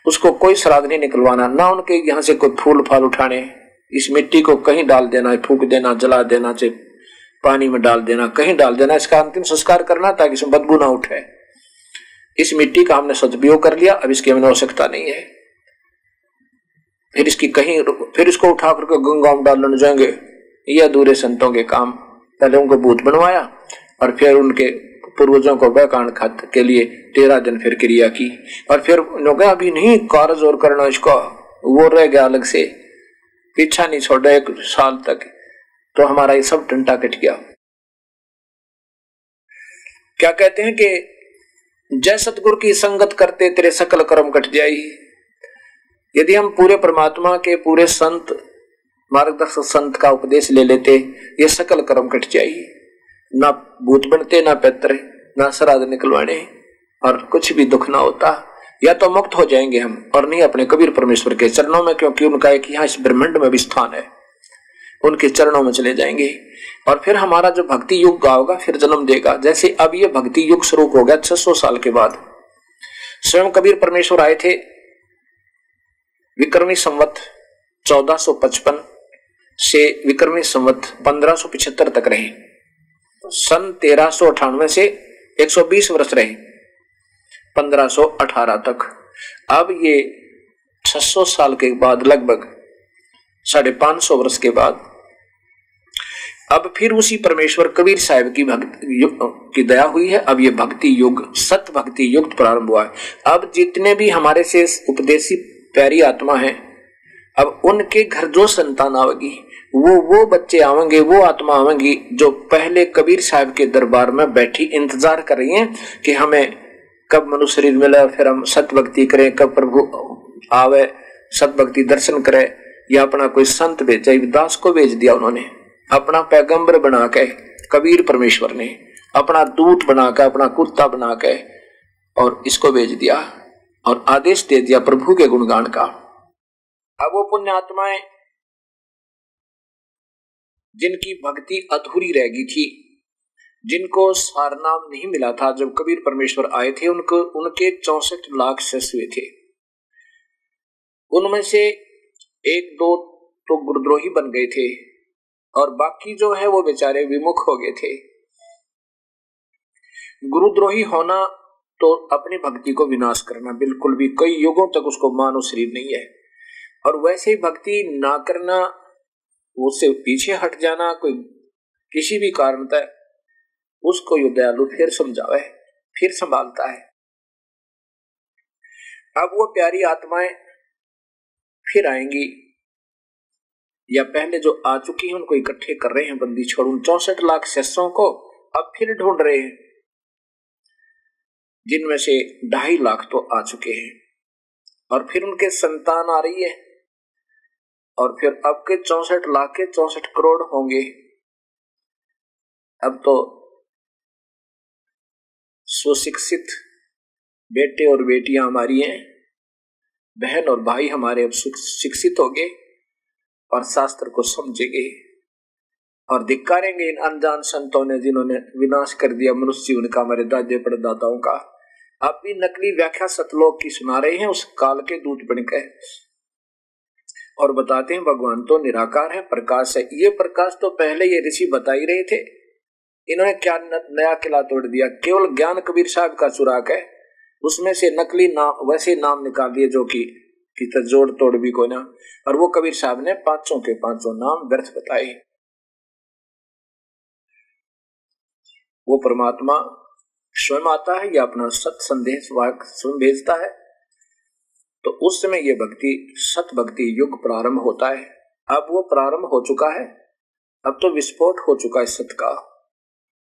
उसको कोई श्राद्ध नहीं निकलवाना, ना उनके यहाँ से कोई फूल फाल उठाने। इस मिट्टी को कहीं डाल देना, फूक देना, जला देना, चाहे पानी में डाल देना, कहीं डाल देना, इसका अंतिम संस्कार करना ताकि इसमें बदबू ना उठे। इस मिट्टी का हमने सदुपयोग कर लिया, अब इसकी हमें आवश्यकता नहीं है। फिर इसकी कहीं फिर इसको उठा करके गंगा में डालने जाएँगे। ये अधूरे संतों के काम। पहले उनको भूत बनवाया और फिर उनके पूर्वजों को वैकांड खत के लिए तेरह दिन फिर क्रिया की। और फिर उन्होंने अभी नहीं कार्य और करना इसको, वो रह गया अलग से। पीछा नहीं छोड़ा एक साल तक तो हमारा ये सब टंटा कट गया। क्या कहते हैं कि जय सतगुरु की संगत करते तेरे सकल कर्म कट जाई यदि हम पूरे परमात्मा के पूरे संत, मार्गदर्शक संत का उपदेश ले लेते, ये सकल कर्म कट जाइए ना भूत बनते, ना पैत्र, ना श्राद्ध निकलवाने। और कुछ भी दुख ना होता, या तो मुक्त हो जाएँगे हम, और नहीं अपने कबीर परमेश्वर के चरणों में, क्योंकि उनका एक यहाँ इस ब्रह्मंड में भी स्थान है। उनके चरणों में चले जाएँगे। और फिर हमारा जो भक्ति युग होगा फिर जन्म देगा। जैसे अब ये भक्ति युग शुरू हो गया छह सौ साल के बाद। स्वयं कबीर परमेश्वर आए थे, विक्रमी संवत 1455 से विक्रमी संवत 1575 तक रहे। सन तेरह सौ अठानवे से 120 वर्ष रहे 1518 तक। अब ये 600 साल के बाद, लगभग साढ़े पाँच सौ वर्ष के बाद, अब फिर उसी परमेश्वर कबीर साहब की भक्ति की दया हुई है। अब ये भक्ति युग, सत भक्ति युग प्रारंभ हुआ है। अब जितने भी हमारे से उपदेशी प्यारी आत्मा है, अब उनके घर जो संतान आवेगी वो वो बच्चे आवेंगे, वो आत्मा आवेंगी जो पहले कबीर साहब के दरबार में बैठी इंतज़ार कर रही हैं कि हमें कब मनुष्य शरीर मिले, फिर हम सत भक्ति करें, कब प्रभु आवे सत भक्ति दर्शन करे, या अपना कोई संत भेजा दास को भेज दिया उन्होंने। अपना पैगंबर बना के, कबीर परमेश्वर ने, अपना दूत बना के, अपना कुत्ता बना के, और इसको भेज दिया, और आदेश दे दिया प्रभु के गुणगान का। अब वो पुण्य आत्माएँ जिनकी भक्ति अधूरी रह गई थी, जिनको सारनाम नहीं मिला था, जब कबीर परमेश्वर आए थे, उनको, उनके चौसठ लाख हुए थे। उनमें से एक दो तो गुरुद्रोही बन गए थे, और बाकी जो है, वो बेचारे विमुख हो गए थे। गुरुद्रोही होना तो अपनी भक्ति को विनाश करना बिल्कुल भी, कई युगों तक उसको मानो शरीर नहीं है। और वैसे ही भक्ति ना करना उससे पीछे हट जाना कोई किसी भी कारण तक उसको यो दयालु फिर समझावे, फिर संभालता है। अब वो प्यारी आत्माएँ फिर आएँगी। या पहले जो आ चुकी हैं, उनको इकट्ठे कर रहे हैं बंदी छोड़ उन चौसठ लाख शस्त्रों को अब फिर ढूंढ रहे हैं। जिनमें से ढाई लाख तो आ चुके हैं। और फिर उनके संतान आ रही है। और फिर अब के चौसठ लाख के चौसठ करोड़ होंगे। अब तो सुशिक्षित बेटे और बेटियाँ हमारी हैं, बहन और भाई हमारे अब शिक्षित हो गए और शास्त्र को समझेंगे और धिकारेंगे इन अनजान संतों ने जिन्होंने विनाश कर दिया मनुष्य जीवन का, हमारे दादे परदाताओं का। अब भी नकली व्याख्या सतलोक की सुना रहे हैं, उस काल के दूत बनकर और बताते हैं, भगवान तो निराकार है, प्रकाश है। ये प्रकाश तो पहले ये ऋषि बता ही रहे थे। इन्होंने क्या नया किला तोड़ दिया? केवल ज्ञान कबीर साहब का चुराक है। उसमें से नकली नाम वैसे नाम निकाल दिए जो कि तो जोड़ तोड़ भी कोई ना। और वो कबीर साहब ने पाँचों के पाँचों नाम व्यर्थ बताए। वो परमात्मा स्वयं आता है या अपना सत संदेश वाक स्वयं भेजता है? तो उस समय ये भक्ति सत भक्ति युग प्रारंभ होता है। अब वो प्रारंभ हो चुका है। अब तो विस्फोट हो चुका है सत का।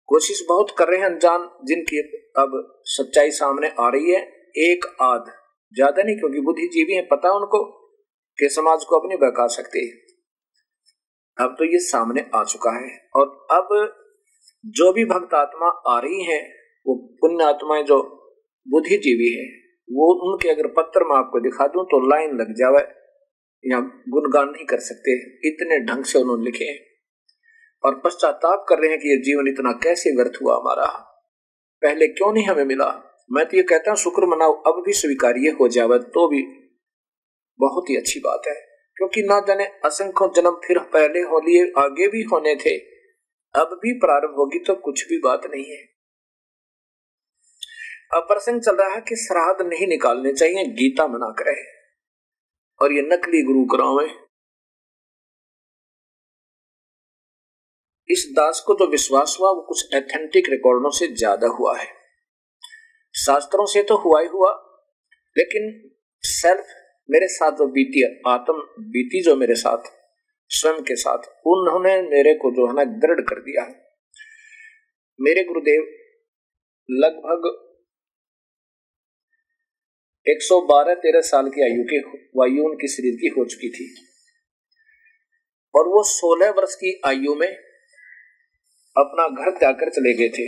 कोशिश बहुत कर रहे हैं अनजान, जिनकी अब सच्चाई सामने आ रही है। एक आध। ज़्यादा नहीं, क्योंकि बुद्धिजीवी है, पता उनको कि समाज को अपनी बहका सकते। अब तो ये सामने आ चुका है। और अब जो भी भक्त आत्मा आ रही है, वो पुण्य आत्माएँ जो बुद्धिजीवी है वो उनके अगर पत्र में आपको दिखा दूँ तो लाइन लग जावे। या गुणगान नहीं कर सकते। इतने ढंग से उन्होंने लिखे हैं। और पश्चाताप कर रहे हैं कि ये जीवन इतना कैसे व्यर्थ हुआ हमारा। पहले क्यों नहीं हमें मिला? मैं तो ये कहता हूँ, शुक्र मनाओ, अब भी स्वीकार्य हो जावे तो भी बहुत ही अच्छी बात है। क्योंकि ना जाने असंख्य जन्म फिर पहले हो लिए आगे भी होने थे। अब भी प्रारंभ होगी तो कुछ भी बात नहीं है। प्रसंग चल रहा है कि श्राद्ध नहीं निकालने चाहिए, गीता मना करे। और ये नकली गुरु करावे इस दास को जो विश्वास हुआ, वो कुछ एथेंटिक रिकॉर्डों से ज़्यादा हुआ है। शास्त्रों से तो हुआ ही हुआ, लेकिन सेल्फ मेरे साथ जो बीती, आत्म बीती जो मेरे साथ, स्वयं के साथ, उन्होंने मेरे को जो है ना, दृढ़ कर दिया मेरे गुरुदेव लगभग 112 तेरह साल की आयु के वायु उनके शरीर की हो चुकी थी। और वो 16 वर्ष की आयु में अपना घर त्याग कर चले गए थे।